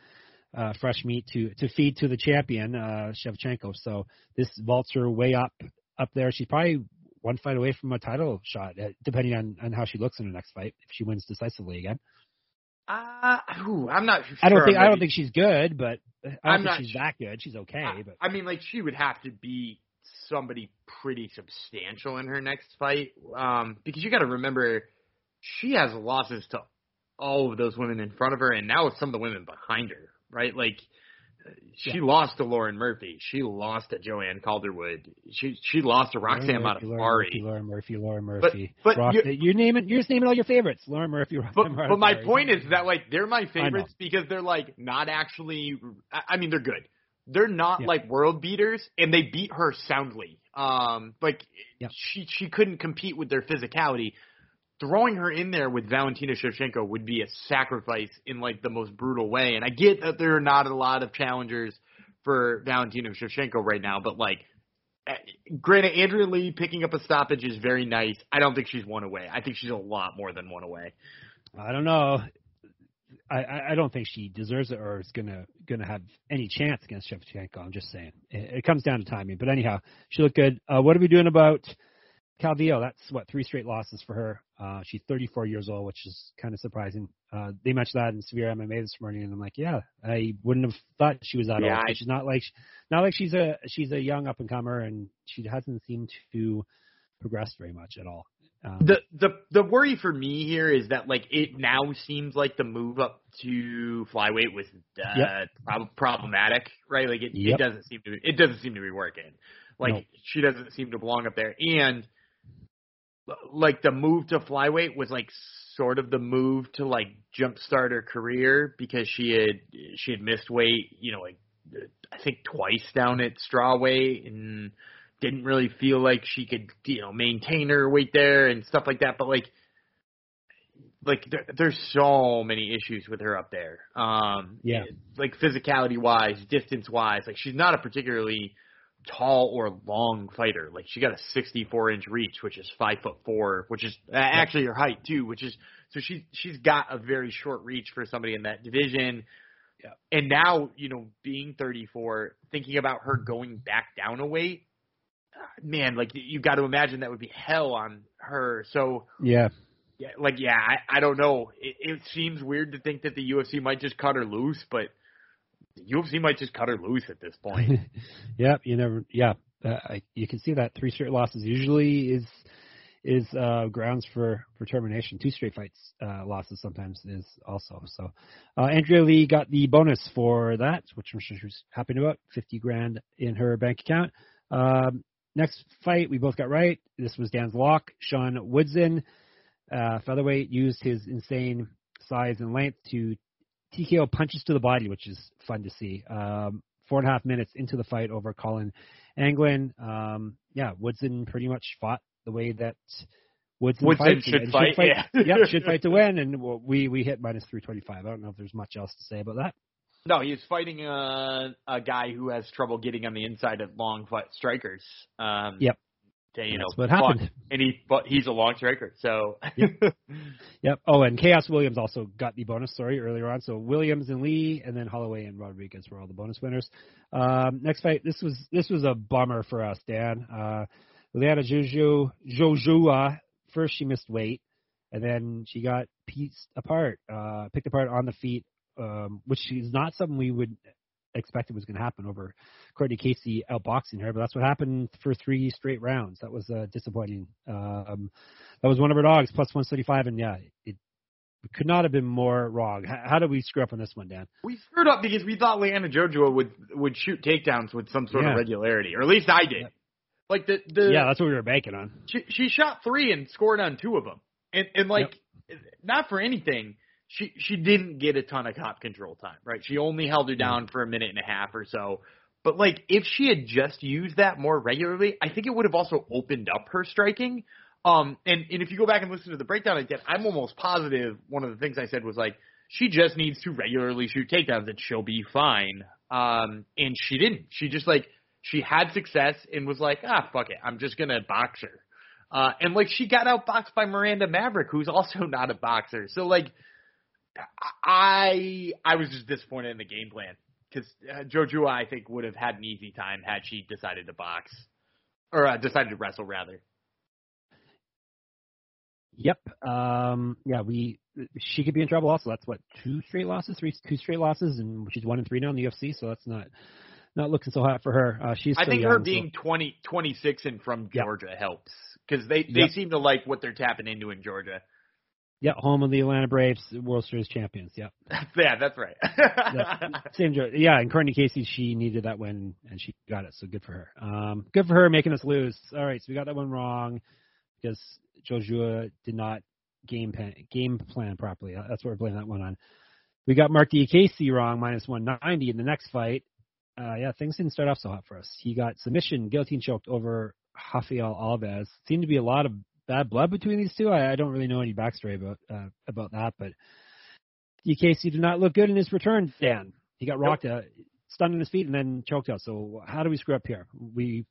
Uh, fresh meat to to feed to the champion uh, Shevchenko. So this vaults her way up up there. She's probably one fight away from a title shot, uh, depending on on how she looks in her next fight if she wins decisively again.
Uh, ooh, I'm not sure.
I don't think I don't think she's good, but I don't
I'm
think
not
she's that good. She's okay,
I,
but
I mean, like she would have to be somebody pretty substantial in her next fight, um, because you got to remember she has losses to all of those women in front of her, and now with some of the women behind her, right? Like she
Yeah.
lost to Lauren Murphy, she lost to Joanne Calderwood, she she lost to Roxanne
Lauren Murphy, Lauren Murphy, Lauren Murphy, Lauren Murphy.
but
Rock-
you-
you're naming you're just naming all your favorites. Lauren Murphy,
But
Roxanne
but my point is that like they're my favorites because they're like not actually. I I mean they're good. They're not
Yeah.
like world beaters, and they beat her soundly. Um, like
Yeah.
she she couldn't compete with their physicality. Throwing her in there with Valentina Shevchenko would be a sacrifice in like the most brutal way. And I get that there are not a lot of challengers for Valentina Shevchenko right now, but like. eh, Granted, Andrea Lee picking up a stoppage is very nice. I don't think she's one away. I think she's a lot more than one away.
I don't know. I, I don't think she deserves it or is gonna gonna have any chance against Shevchenko. I'm just saying it, it comes down to timing. But anyhow, she looked good. Uh, what are we doing about Calvillo? That's what three straight losses for her. Uh, she's 34 years old, which is kind of surprising. Uh, they mentioned that in Severe MMA this morning, and I'm like, yeah, I wouldn't have thought she was that
Yeah,
old.
I-
She's not like not like she's a she's a young up and comer, and she hasn't seemed to progress very much at all. Um,
The the the worry for me here is that like it now seems like the move up to flyweight was uh,
Yep.
prob- problematic, right? Like it,
Yep.
it doesn't seem to be, it doesn't seem to be working. Like
No.
she doesn't seem to belong up there, and like the move to flyweight was like sort of the move to like jumpstart her career because she had she had missed weight, you know, like I think twice down at straw weight and didn't really feel like she could, you know, maintain her weight there and stuff like that. But like, like there, there's so many issues with her up there. Um,
Yeah.
like physicality wise, distance wise, like she's not a particularly tall or long fighter. Like she got a 64 inch reach, which is five foot four, which is uh, actually her height too, which is so she's she's got a very short reach for somebody in that division.
Yeah.
And now, you know, being 34, thinking about her going back down a weight, uh, man, like you got to imagine that would be hell on her. So,
yeah,
yeah, like yeah, I, I don't know. It, it seems weird to think that the UFC might just cut her loose, but UFC might just cut her loose at this point.
yeah, you never. Yeah, uh, you can see that three straight losses usually is is uh, grounds for for termination. Two straight fights uh, losses sometimes is also. So uh, Andrea Lee got the bonus for that, which I'm sure she's happy about. Fifty grand in her bank account. Um, next fight we both got right. This was Dan's lock. Sean Woodson, uh, featherweight, used his insane size and length to TKO punches to the body, which is fun to see. Um, four and a half minutes into the fight over Colin Anglin. Um, yeah, Woodson pretty much fought the way that Woodson,
Woodson
fight,
should
and
fight,
should fight
yeah.
yep, should fight to win, and we we hit minus three twenty five. I don't know if there's much else to say about that.
No, he's fighting a a guy who has trouble getting on the inside of long fight strikers. Um,
Yep.
To, you
That's
know,
what happened.
and he but he's a long striker, so
Yep. Oh, and Khaos Williams also got the bonus. story earlier on. So Williams and Lee, and then Holloway and Rodriguez were all the bonus winners. Um, next fight. This was this was a bummer for us, Dan. Uh, Liana Jojo Jojua. First, she missed weight, and then she got pieced apart, uh, picked apart on the feet, um, which is not something we would expect it was going to happen over Courtney Casey outboxing her, but that's what happened for three straight rounds. That was uh, disappointing. Um, that was one of her dogs, plus 135, and yeah, it, could not have been more wrong. How, how did we screw up on this one, Dan?
we screwed up because we thought Liana Jojua would would shoot takedowns with some sort
Yeah.
of regularity, or at least I did.
Yeah.
Like the the
yeah, that's what we were banking on.
she she shot three and scored on two of them, and and like not for anything. She she didn't get a ton of cop control time, right? She only held her down for a minute and a half or so. But like if she had just used that more regularly, I think it would have also opened up her striking. Um and, and if you go back and listen to the breakdown did, I'm almost positive one of the things I said was like she just needs to regularly shoot takedowns and she'll be fine. Um and she didn't. She just like she had success and was like, ah fuck it, I'm just gonna box her. Uh, and like she got outboxed by Miranda Maverick, who's also not a boxer. So like, I I was just disappointed in the game plan because uh, Jojua I think would have had an easy time had she decided to box or uh, decided to wrestle rather.
Yep. Um, yeah, we she could be in trouble. Also, that's what two straight losses, three two straight losses, and she's one and three now in the UFC. So that's not not looking so hot for her. Uh, she's
I think
young,
her
so-
being twenty twenty six and from
Yep.
Georgia helps because they they
Yep.
seem to like what they're tapping into in Georgia.
Yeah, home of the Atlanta Braves, World Series champions. Yep.
yeah, that's right.
Same, jo- yeah, and Courtney Casey, she needed that win and she got it, so good for her. Um, good for her making us lose. All right, so we got that one wrong because Jojua did not game plan, game plan properly. Uh, That's what we're blaming that one on. We got Marc Diakiese wrong, minus 190 in the next fight. Uh, yeah, things didn't start off so hot for us. He got submission, guillotine choked over Rafael Alves. Seemed to be a lot of bad blood between these two. I, I don't really know any backstory about uh, about that, but DKC did not look good in his return. Dan, he got rocked, uh, stunned on his feet, and then choked out. So how do we screw up here? We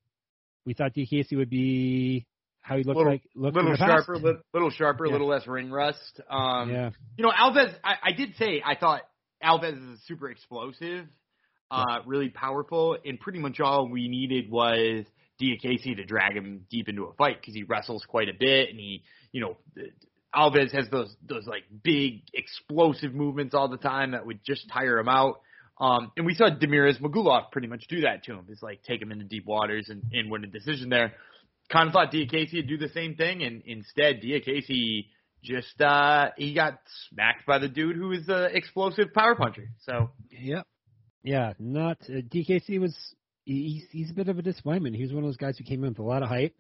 we thought DKC would be how he looked
Little-
like looked
little sharper, little, little sharper, a
Yeah.
little less ring rust. Um,
yeah,
You know, Alves, I, I did say I thought Alves is super explosive, uh, really powerful, and pretty much all we needed was Diakiese to drag him deep into a fight because he wrestles quite a bit, and he, you know, Alves has those those like big explosive movements all the time that would just tire him out. Um, and we saw Damir Ismagulov pretty much do that to him. Is like take him into deep waters and, and win a decision there. Kind of thought Diakiese would do the same thing, and instead Diakiese just uh he got smacked by the dude who is the explosive power puncher. So
Yep. Yeah, not uh, DKC was he's he's a bit of a disappointment. He was one of those guys who came in with a lot of hype.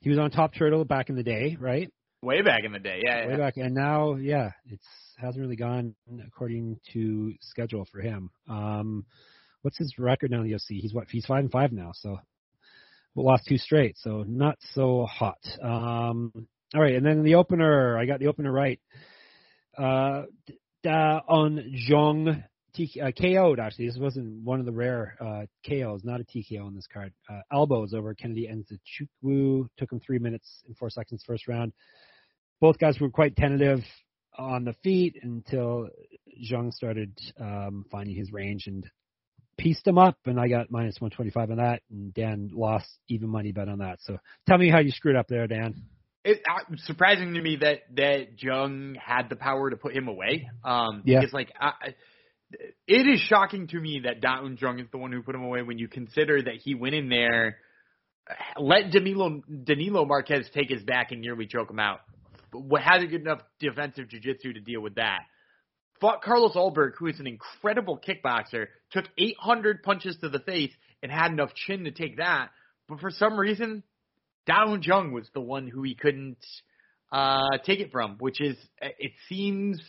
He was on Top Turtle back in the day, right?
way back in the day, yeah,
Way
yeah.
back, and now, yeah, it's hasn't really gone according to schedule for him. Um, what's his record now in the UFC? He's what? He's five and five now, so lost two straight, so not so hot. Um, all right, and then the opener, I got the opener right. Uh, Da Un Jung T- uh, KO'd actually. This wasn't one of the rare uh, KOs, not a TKO on this card. Uh, elbows over Kennedy Nzechukwu. Took him three minutes and four seconds first round. Both guys were quite tentative on the feet until Zhang started um, finding his range and pieced him up. And I got minus 125 on that. And Dan lost even money bet on that. So tell me how you screwed up there, Dan.
It's uh, surprising to me that that Jung had the power to put him away. Um,
Yeah.
because like I- it is shocking to me that Da Un Jung is the one who put him away when you consider that he went in there, let Danilo Danilo Marques take his back and nearly choke him out. But had a good enough defensive jiu-jitsu to deal with that. Fought Carlos Ulberg, who is an incredible kickboxer, took 800 punches to the face and had enough chin to take that. But for some reason, Da Un Jung was the one who he couldn't uh, take it from, which is it seems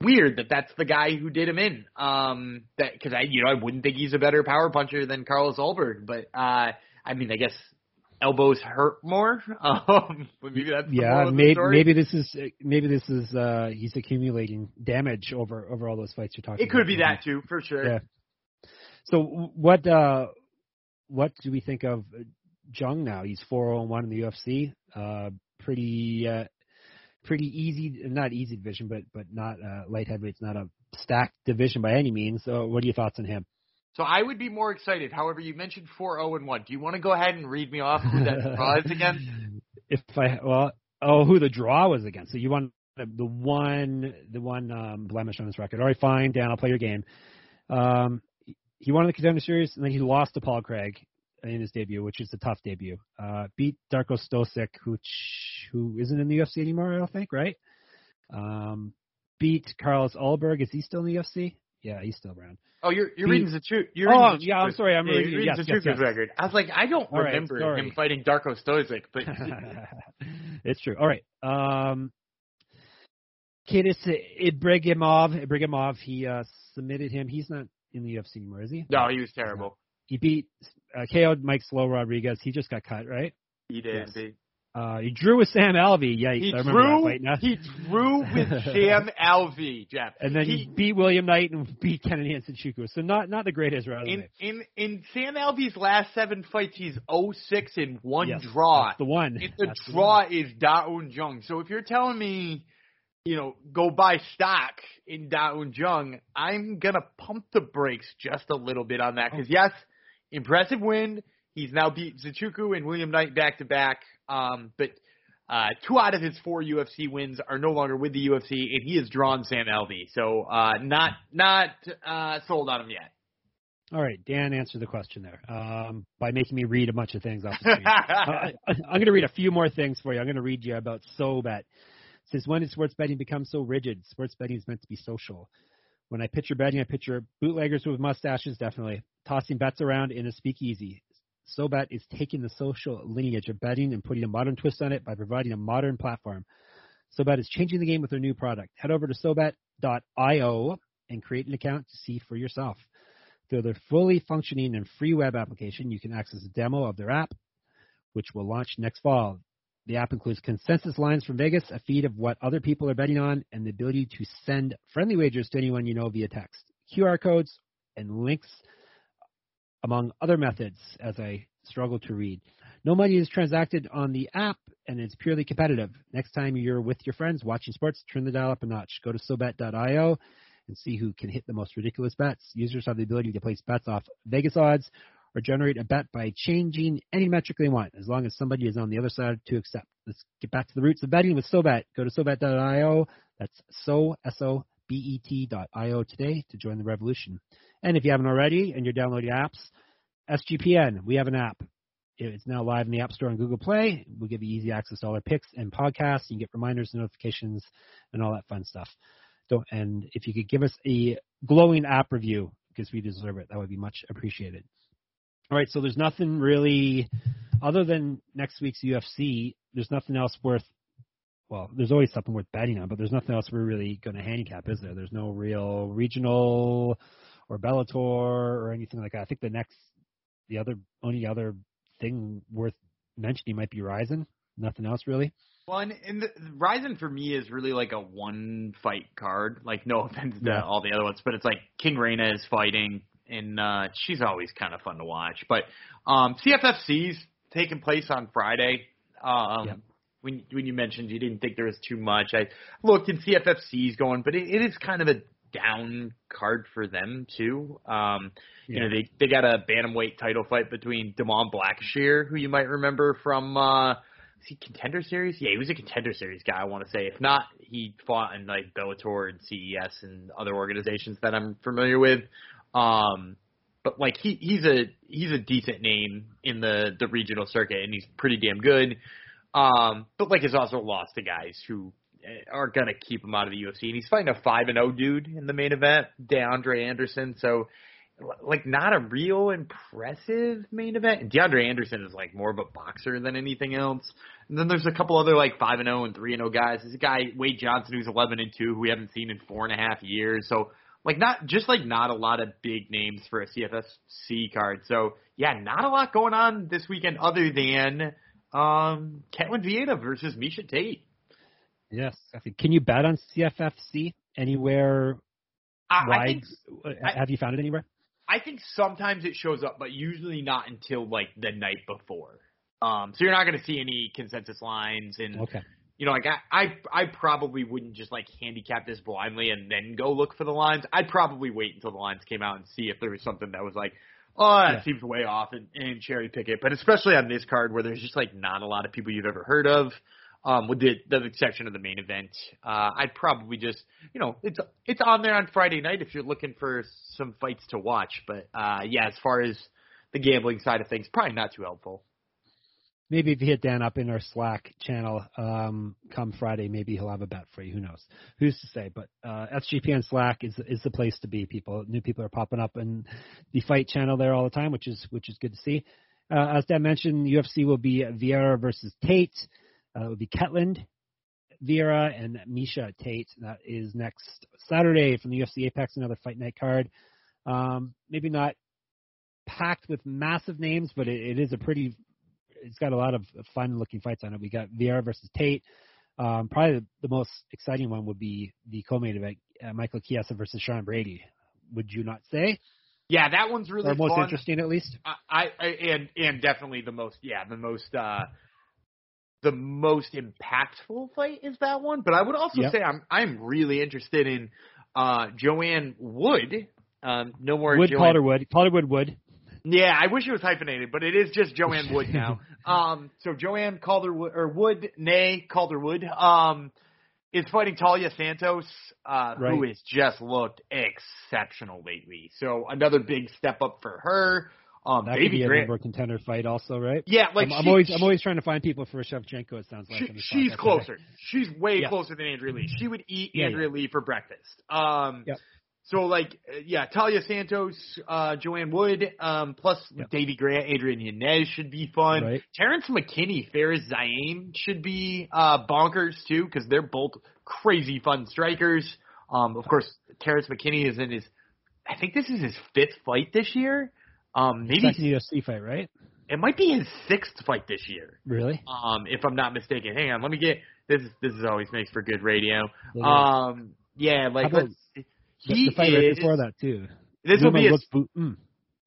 weird that that's the guy who did him in. Um, that because I you know I wouldn't think he's a better power puncher than Carlos Ulberg, but uh, I mean I guess elbows hurt more. Um, but maybe that's
Yeah, maybe maybe this is maybe this is uh he's accumulating damage over over all those fights you're talking
It could
about.
be that too, for sure.
Yeah. So what uh what do we think of Jung now? He's 401 in the UFC. Uh pretty uh pretty easy not easy division but but not uh light heavyweight's not a stacked division by any means. So what are your thoughts on him?
So I would be more excited. However, you mentioned four zero and one. Do you want to go ahead and read me off who that draw is again?
If I well oh who the draw was against. So you want the, the one the one um blemish on his record. All right, fine, Dan, I'll play your game. Um he won the contender series and then he lost to Paul Craig in his debut, which is a tough debut. Uh beat Darko Stosic, who who isn't in the UFC anymore, I don't think, right? Um beat Carlos Ulberg. Is he still in the UFC? Yeah, he's still around.
Oh, you're you're
He-
reading the truth. You're
Oh,
the
yeah, I'm sorry, I'm
yeah,
reading-
reading
yes,
the
yes, yes.
record. I was like, I don't
All right,
remember
sorry.
him fighting Darko Stosic, but
it's true. All right. Um, Khadis Ibragimov, Ibragimov, he uh, submitted him. He's not in the UFC anymore, is he?
no, he was terrible.
He beat uh, KO'd Mike Slow Rodriguez. He just got cut, right?
He did.
Yes. Uh, he drew with Sam Alvey. Yikes!
He
I remember that
drew.
fight now.
He drew with Sam Alvey, Jeff.
and then he,
he
beat William Knight and beat Kennedy Nzechukwu. So not not the greatest resume.
in in in Sam Alvey's last seven fights, he's 0-6 in one
Yes,
draw.
The one.
And the
That's the
draw
one.
is Da Un Jung. So if you're telling me, you know, go buy stock in Da Un Jung, I'm gonna pump the brakes just a little bit on that because yes, impressive win. He's now beat Nzechukwu and William Knight back to back. Um, but uh, two out of his four UFC wins are no longer with the UFC, and he has drawn Sam Alvey. So uh, not not uh, sold on him yet.
All right, Dan answered the question there um, by making me read a bunch of things off the screen. Uh, I, I'm going to read a few more things for you. I'm going to read you about SoBet. Since when did sports betting become so rigid? Sports betting is meant to be social. When I picture betting, I picture bootleggers with mustaches, definitely tossing bets around in a speakeasy. SoBet is taking the social lineage of betting and putting a modern twist on it by providing a modern platform. SoBet is changing the game with their new product. Head over to SoBet.io and create an account to see for yourself. Through their fully functioning and free web application, you can access a demo of their app, which will launch next fall. The app includes consensus lines from Vegas, a feed of what other people are betting on, and the ability to send friendly wagers to anyone you know via text, QR codes, and links, among other methods, as I struggle to read. No money is transacted on the app, and it's purely competitive. Next time you're with your friends watching sports, turn the dial up a notch. Go to SoBet.io and see who can hit the most ridiculous bets. Users have the ability to place bets off Vegas odds or generate a bet by changing any metric they want, as long as somebody is on the other side to accept. Let's get back to the roots of betting with SoBet. Go to SoBet.io. That's so s o b e t dot io today to join the revolution. And if you haven't already and you're downloading apps, SGPN, we have an app. It's now live in the App Store and Google Play. We'll give you easy access to all our picks and podcasts. You can get reminders, and notifications, and all that fun stuff. Don't, and if you could give us a glowing app review because we deserve it, that would be much appreciated. All right, so there's nothing really other than next week's UFC. There's nothing else worth. Well, there's always something worth betting on, but there's nothing else we're really going to handicap, is there? There's no real regional or Bellator or anything like that. I think the next, the other only other thing worth mentioning might be Rizin. Nothing else really.
Well, and, and the, Rizin for me is really like a one fight card. Like, no offense to
Yeah.
all the other ones, but it's like King Reina is fighting, and uh, she's always kind of fun to watch. But um, CFFC's taking place on Friday. Um,
Yep.
When when you mentioned you didn't think there was too much, I looked and CFFC's going, but it, it is kind of a down card for them too. Um, You know, they they got a bantamweight title fight between Damon Blackshear, who you might remember from uh is he contender series? Yeah, he was a contender series guy, I want to say. If not, he fought in like Bellator and CES and other organizations that I'm familiar with. Um but like he he's a he's a decent name in the the regional circuit and he's pretty damn good. Um but like has also lost to guys who are gonna keep him out of the UFC and he's fighting a five and zero dude in the main event, DeAndre Anderson. So like not a real impressive main event. And DeAndre Anderson is like more of a boxer than anything else. And then there's a couple other like five and zero and three and zero guys. There's a guy Wade Johnson who's eleven and two who we haven't seen in four and a half years. So like not just like not a lot of big names for a CFFC card. So yeah, not a lot going on this weekend other than um Ketlen Vieira versus Miesha Tate.
Yes, can you bet on CFFC anywhere?
I,
wide?
I think
have you found it anywhere?
I think sometimes it shows up, but usually not until like the night before. Um, so you're not going to see any consensus lines, and
okay.
you know, like I, I, I probably wouldn't just like handicap this blindly and then go look for the lines. I'd probably wait until the lines came out and see if there was something that was like, oh, that
Yeah.
seems way off, and, and cherry pick it. But especially on this card where there's just like not a lot of people you've ever heard of. Um, with the, the exception of the main event, uh, I'd probably just, you know, it's it's on there on Friday night if you're looking for some fights to watch. But uh, yeah, as far as the gambling side of things, probably not too helpful.
Maybe if you hit Dan up in our Slack channel, um, come Friday, maybe he'll have a bet for you. Who knows? Who's to say? But uh, SGPN Slack is is the place to be. People, new people are popping up in the fight channel there all the time, which is which is good to see. Uh, as Dan mentioned, UFC will be Vieira versus Tate. Uh, it will be Ketlen, Vieira, and Miesha Tate. That is next Saturday from the UFC Apex, another fight night card. Um, maybe not packed with massive names, but it, it is a pretty it's got a lot of fun looking fights on it. We got Vieira versus Tate. Um, probably the, the most exciting one would be the co-main event, uh, Michael Chiesa versus Sean Brady. Would you not say?
Yeah, that one's really
or most
fun.
interesting, at least.
I, I and and definitely the most yeah the most uh the most impactful fight is that one. But I would also
Yep.
say I'm I'm really interested in uh Joanne Wood. Um, no more
Wood
Joanne.
Calderwood. Calderwood Wood.
Yeah, I wish it was hyphenated, but it is just Joanne Wood now. um, so Joanne Calderwood or Wood, nay Calderwood, um, is fighting Taila Santos, uh, who has just looked exceptional lately. So another big step up for her. Um,
That could
Baby
be a
Grant,
number contender fight, also, right?
yeah, like
I'm, I'm
she-
always I'm always trying to find people for Shevchenko. It sounds like
she, she's
podcast.
closer. She's way
Yeah.
closer than Andrea Lee. She would eat
Yeah,
Andrea Lee for breakfast. Um,
Yep.
So like, yeah, Taila Santos, uh, Joanne Wood, um, plus
Yep.
Davy Grant, Adrian Yanez should be fun.
Right.
Terrence McKinney, Fares Ziam should be uh, bonkers too because they're both crazy fun strikers. Um, of course, Terrence McKinney is in his, I think this is his fifth fight this year. Um, maybe
Second UFC fight, right?
it might be his sixth fight this year
Really?
um, if I'm not mistaken. Hang on, let me get this. This is always makes for good radio. Um, yeah, like let's. He
the fight right
is.
before that too.
This will be his.
boot- mm,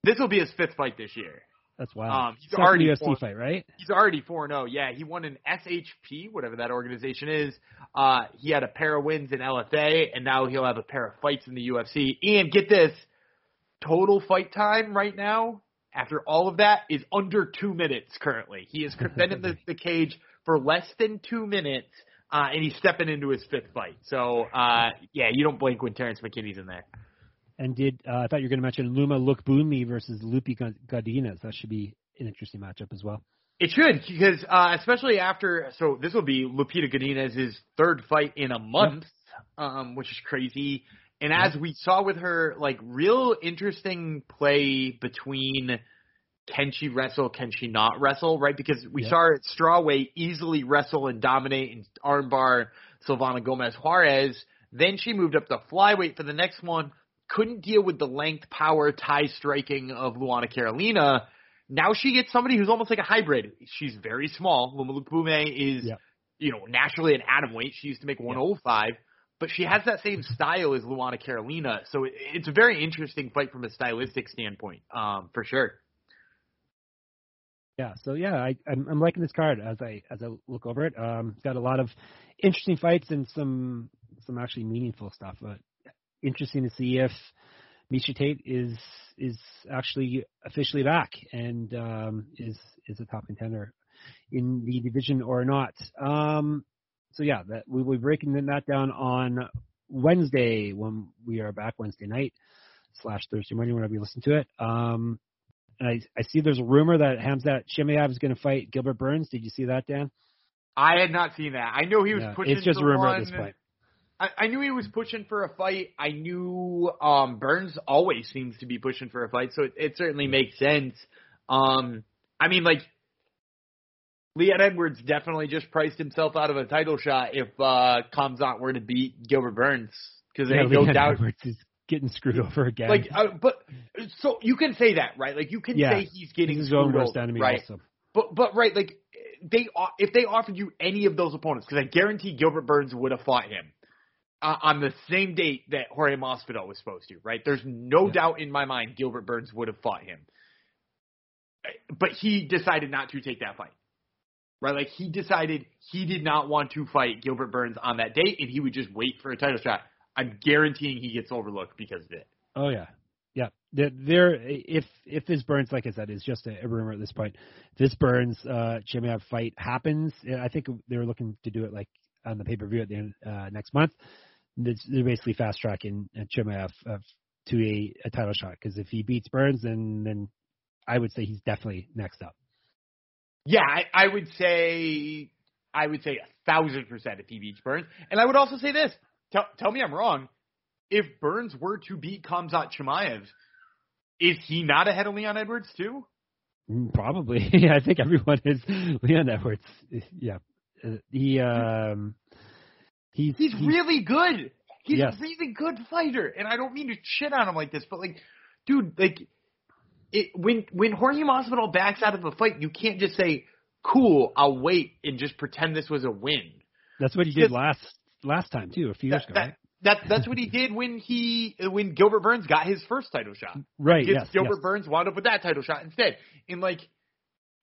This will be his fifth fight this year.
that's wild.
Um, he's
Second
already
UFC
four-
fight, right?
He's already four zero. Yeah, he won an SHP, whatever that organization is. Uh, he had a pair of wins in LFA, and now he'll have a pair of fights in the UFC. And get this, total fight time right now after all of that is under two minutes currently. He has been in the, the cage for less than two minutes, uh, and he's stepping into his fifth fight. So, uh, yeah, you don't blink when Terrence McKinney's in there.
And did uh, I thought you were going to mention Loma Lookboonmee versus Lupi Godinez? That should be an interesting matchup as well.
It should, because uh, especially after, so this will be Lupita Godinez's third fight in a month, um, which is crazy. And as we saw with her, like real interesting play between can she wrestle, can she not wrestle, right? Because we
Yeah.
saw her at strawweight easily wrestle and dominate and armbar Silvana Gomez Juarez. Then she moved up to flyweight for the next one. Couldn't deal with the length, power, Thai striking of Luana Carolina. Now she gets somebody who's almost like a hybrid. She's very small. Loma Lookboonmee is,
Yeah.
you know, naturally an atom weight. She used to make 105, but she has that same style as Luana Carolina. So it, it's a very interesting fight from a stylistic standpoint, um, for sure.
Yeah, so yeah, I, I'm, I'm liking this card as I as I look over it. Um, it's got a lot of interesting fights and some some actually meaningful stuff. But interesting to see if Miesha Tate is is actually officially back and um, is is a top contender in the division or not. Um, so yeah, that we will be breaking that down on Wednesday when we are back Wednesday night slash Thursday morning whenever you listen to it. Um, and I, I see there's a rumor that Hamzat Chimaev is going to fight Gilbert Burns. Did you see that, Dan?
I had not seen that. I know he was
Yeah,
pushing.
it's just a rumor
one.
at this point.
I, I knew he was pushing for a fight. I knew um, Burns always seems to be pushing for a fight, so it, it certainly makes sense. Um, I mean, like Leon Edwards definitely just priced himself out of a title shot if uh, Hamzat were to beat Gilbert Burns because
Yeah,
no doubt.
Edwards is getting screwed over again.
Like, uh, but so you can say that, right? Like, you can
Yeah.
say he's getting
He's
screwed over, right?
also.
But but right, like they if they offered you any of those opponents, because I guarantee Gilbert Burns would have fought him uh, on the same date that Jorge Masvidal was supposed to. Right? There's no
Yeah.
doubt in my mind Gilbert Burns would have fought him, but he decided not to take that fight. Right? Like he decided he did not want to fight Gilbert Burns on that date, and he would just wait for a title shot. I'm guaranteeing he gets overlooked because of it.
Oh yeah, yeah. There, there if if this Burns, like I said, is just a, a rumor at this point. This Burns uh, Chimaev fight happens. I think they were looking to do it like on the pay per view at the end uh, next month. It's, they're basically fast tracking uh, Chimaev uh, to a, a title shot because if he beats Burns, then then I would say he's definitely next up.
Yeah, I, I would say I would say a thousand percent if he beats Burns. And I would also say this. Tell tell me I'm wrong. If Burns were to beat Khamzat Chimaev, is he not ahead of Leon Edwards too?
Probably, I think everyone is Leon Edwards. Yeah, Uh, he um, he's
He's really good. He's
Yes.
a really good fighter. And I don't mean to shit on him like this, but like dude, like it when when Jorge Masvidal backs out of a fight, you can't just say, "Cool, I'll wait," and just pretend this was a win.
That's what he did last last time too, a few years
That,
ago.
that,
right?
that that's what he did when he when Gilbert Burns got his first title shot.
Right. Yes.
Gilbert
yes.
Burns wound up with that title shot instead. And like,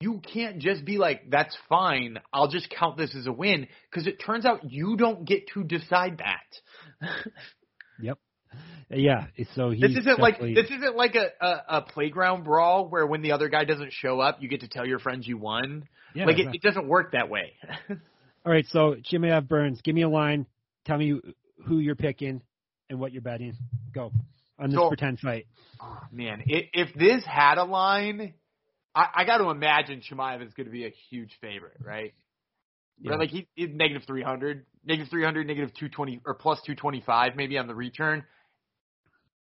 you can't just be like, "That's fine. I'll just count this as a win," because it turns out you don't get to decide that.
Yep. Yeah. So he's
this isn't like this isn't like a, a a playground brawl where when the other guy doesn't show up, you get to tell your friends you won.
yeah,
like it,
exactly.
it doesn't work that way.
All right. So Chimaev Burns, give me a line. Tell me who you're picking and what you're betting. Go on this
So-
pretend fight.
Oh, man, if, if this had a line, I, I got to imagine Chimaev is going to be a huge favorite, right?
Yeah.
Right, like he, he's negative 300, negative 300, negative 220, or plus 225 maybe on the return.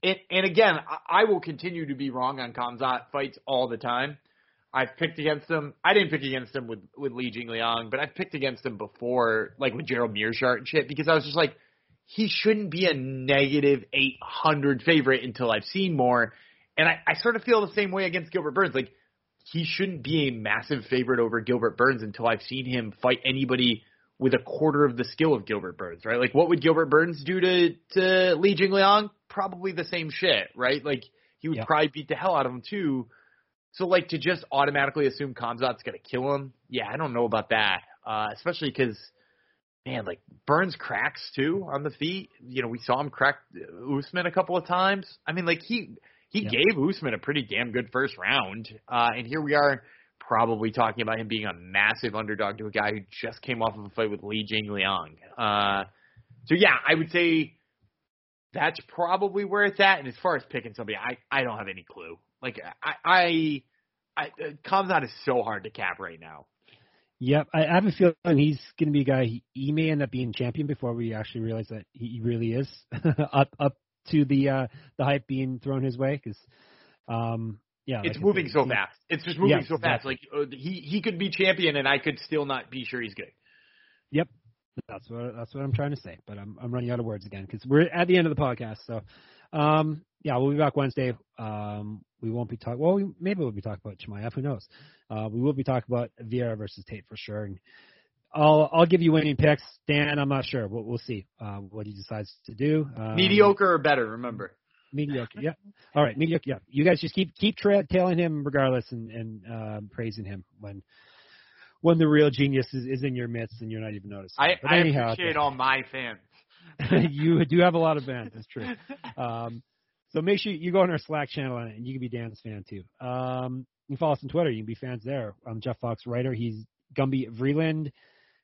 And, and again, I, I will continue to be wrong on Khamzat fights all the time. I've picked against him. I didn't pick against him with with Li Jingliang, but I've picked against him before, like with Gerald Meerschaert and shit, because I was just like, he shouldn't be a negative 800 favorite until I've seen more. And I, I sort of feel the same way against Gilbert Burns. Like, he shouldn't be a massive favorite over Gilbert Burns until I've seen him fight anybody with a quarter of the skill of Gilbert Burns, right? Like, what would Gilbert Burns do to to Li Jingliang? Probably the same shit, right? Like, he would
Yeah.
probably beat the hell out of him too. So, like, to just automatically assume Khamzat's gonna kill him, yeah, I don't know about that. Uh, especially because, man, like Burns cracks too on the feet. You know, we saw him crack Usman a couple of times. I mean, like he he
Yeah.
gave Usman a pretty damn good first round, uh, and here we are probably talking about him being a massive underdog to a guy who just came off of a fight with Li Jingliang. Uh, so yeah, I would say that's probably where it's at. And as far as picking somebody, I I don't have any clue. Like I I, I Khamzat is so hard to cap right now.
Yep, I have a feeling he's going to be a guy. He, he may end up being champion before we actually realize that he really is up up to the uh the hype being thrown his way. Because, um, yeah,
It's
like
moving so
he-
fast. It's just moving
Yes,
so fast.
exactly.
Like uh, he he could be champion, and I could still not be sure he's good.
Yep, that's what that's what I'm trying to say. But I'm I'm running out of words again because we're at the end of the podcast. So, um, yeah, we'll be back Wednesday. Um, we won't be talking. Well, we, maybe we'll be talking about Chimaev. Who knows? Uh, we will be talking about Vieira versus Tate for sure. And I'll I'll give you winning picks. Dan, I'm not sure. We'll, we'll see uh, what he decides to do. Um,
Mediocre or better, remember.
mediocre. Yeah. All right, mediocre. Yeah. You guys just keep keep tra- tailing him regardless and and um, praising him when when the real genius is, is in your midst and you're not even noticing.
I,
But
I
anyhow,
appreciate all my fans.
you do have a lot of fans. That's true. Um, so make sure you go on our Slack channel and you can be Dan's fan too. Um, you can follow us on Twitter. You can be fans there. I'm Jeff Fox writer. He's Gumby Vreeland.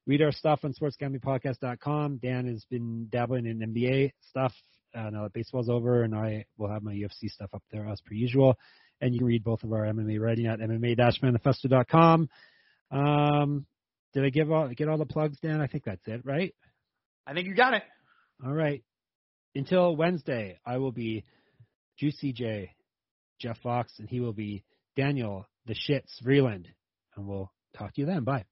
Read our stuff on sportsgamblingpodcast.com. Dan has been dabbling in NBA stuff uh, now that baseball's over, and I will have my UFC stuff up there as per usual. And you can read both of our MMA writing at MMA-manifesto.com. Um, did I give all get all the plugs, Dan? I think that's it, right?
I think you got it.
All right. Until Wednesday, I will be Juicy J, Jeff Fox, and he will be Daniel the Shits Vreeland. And we'll talk to you then. Bye.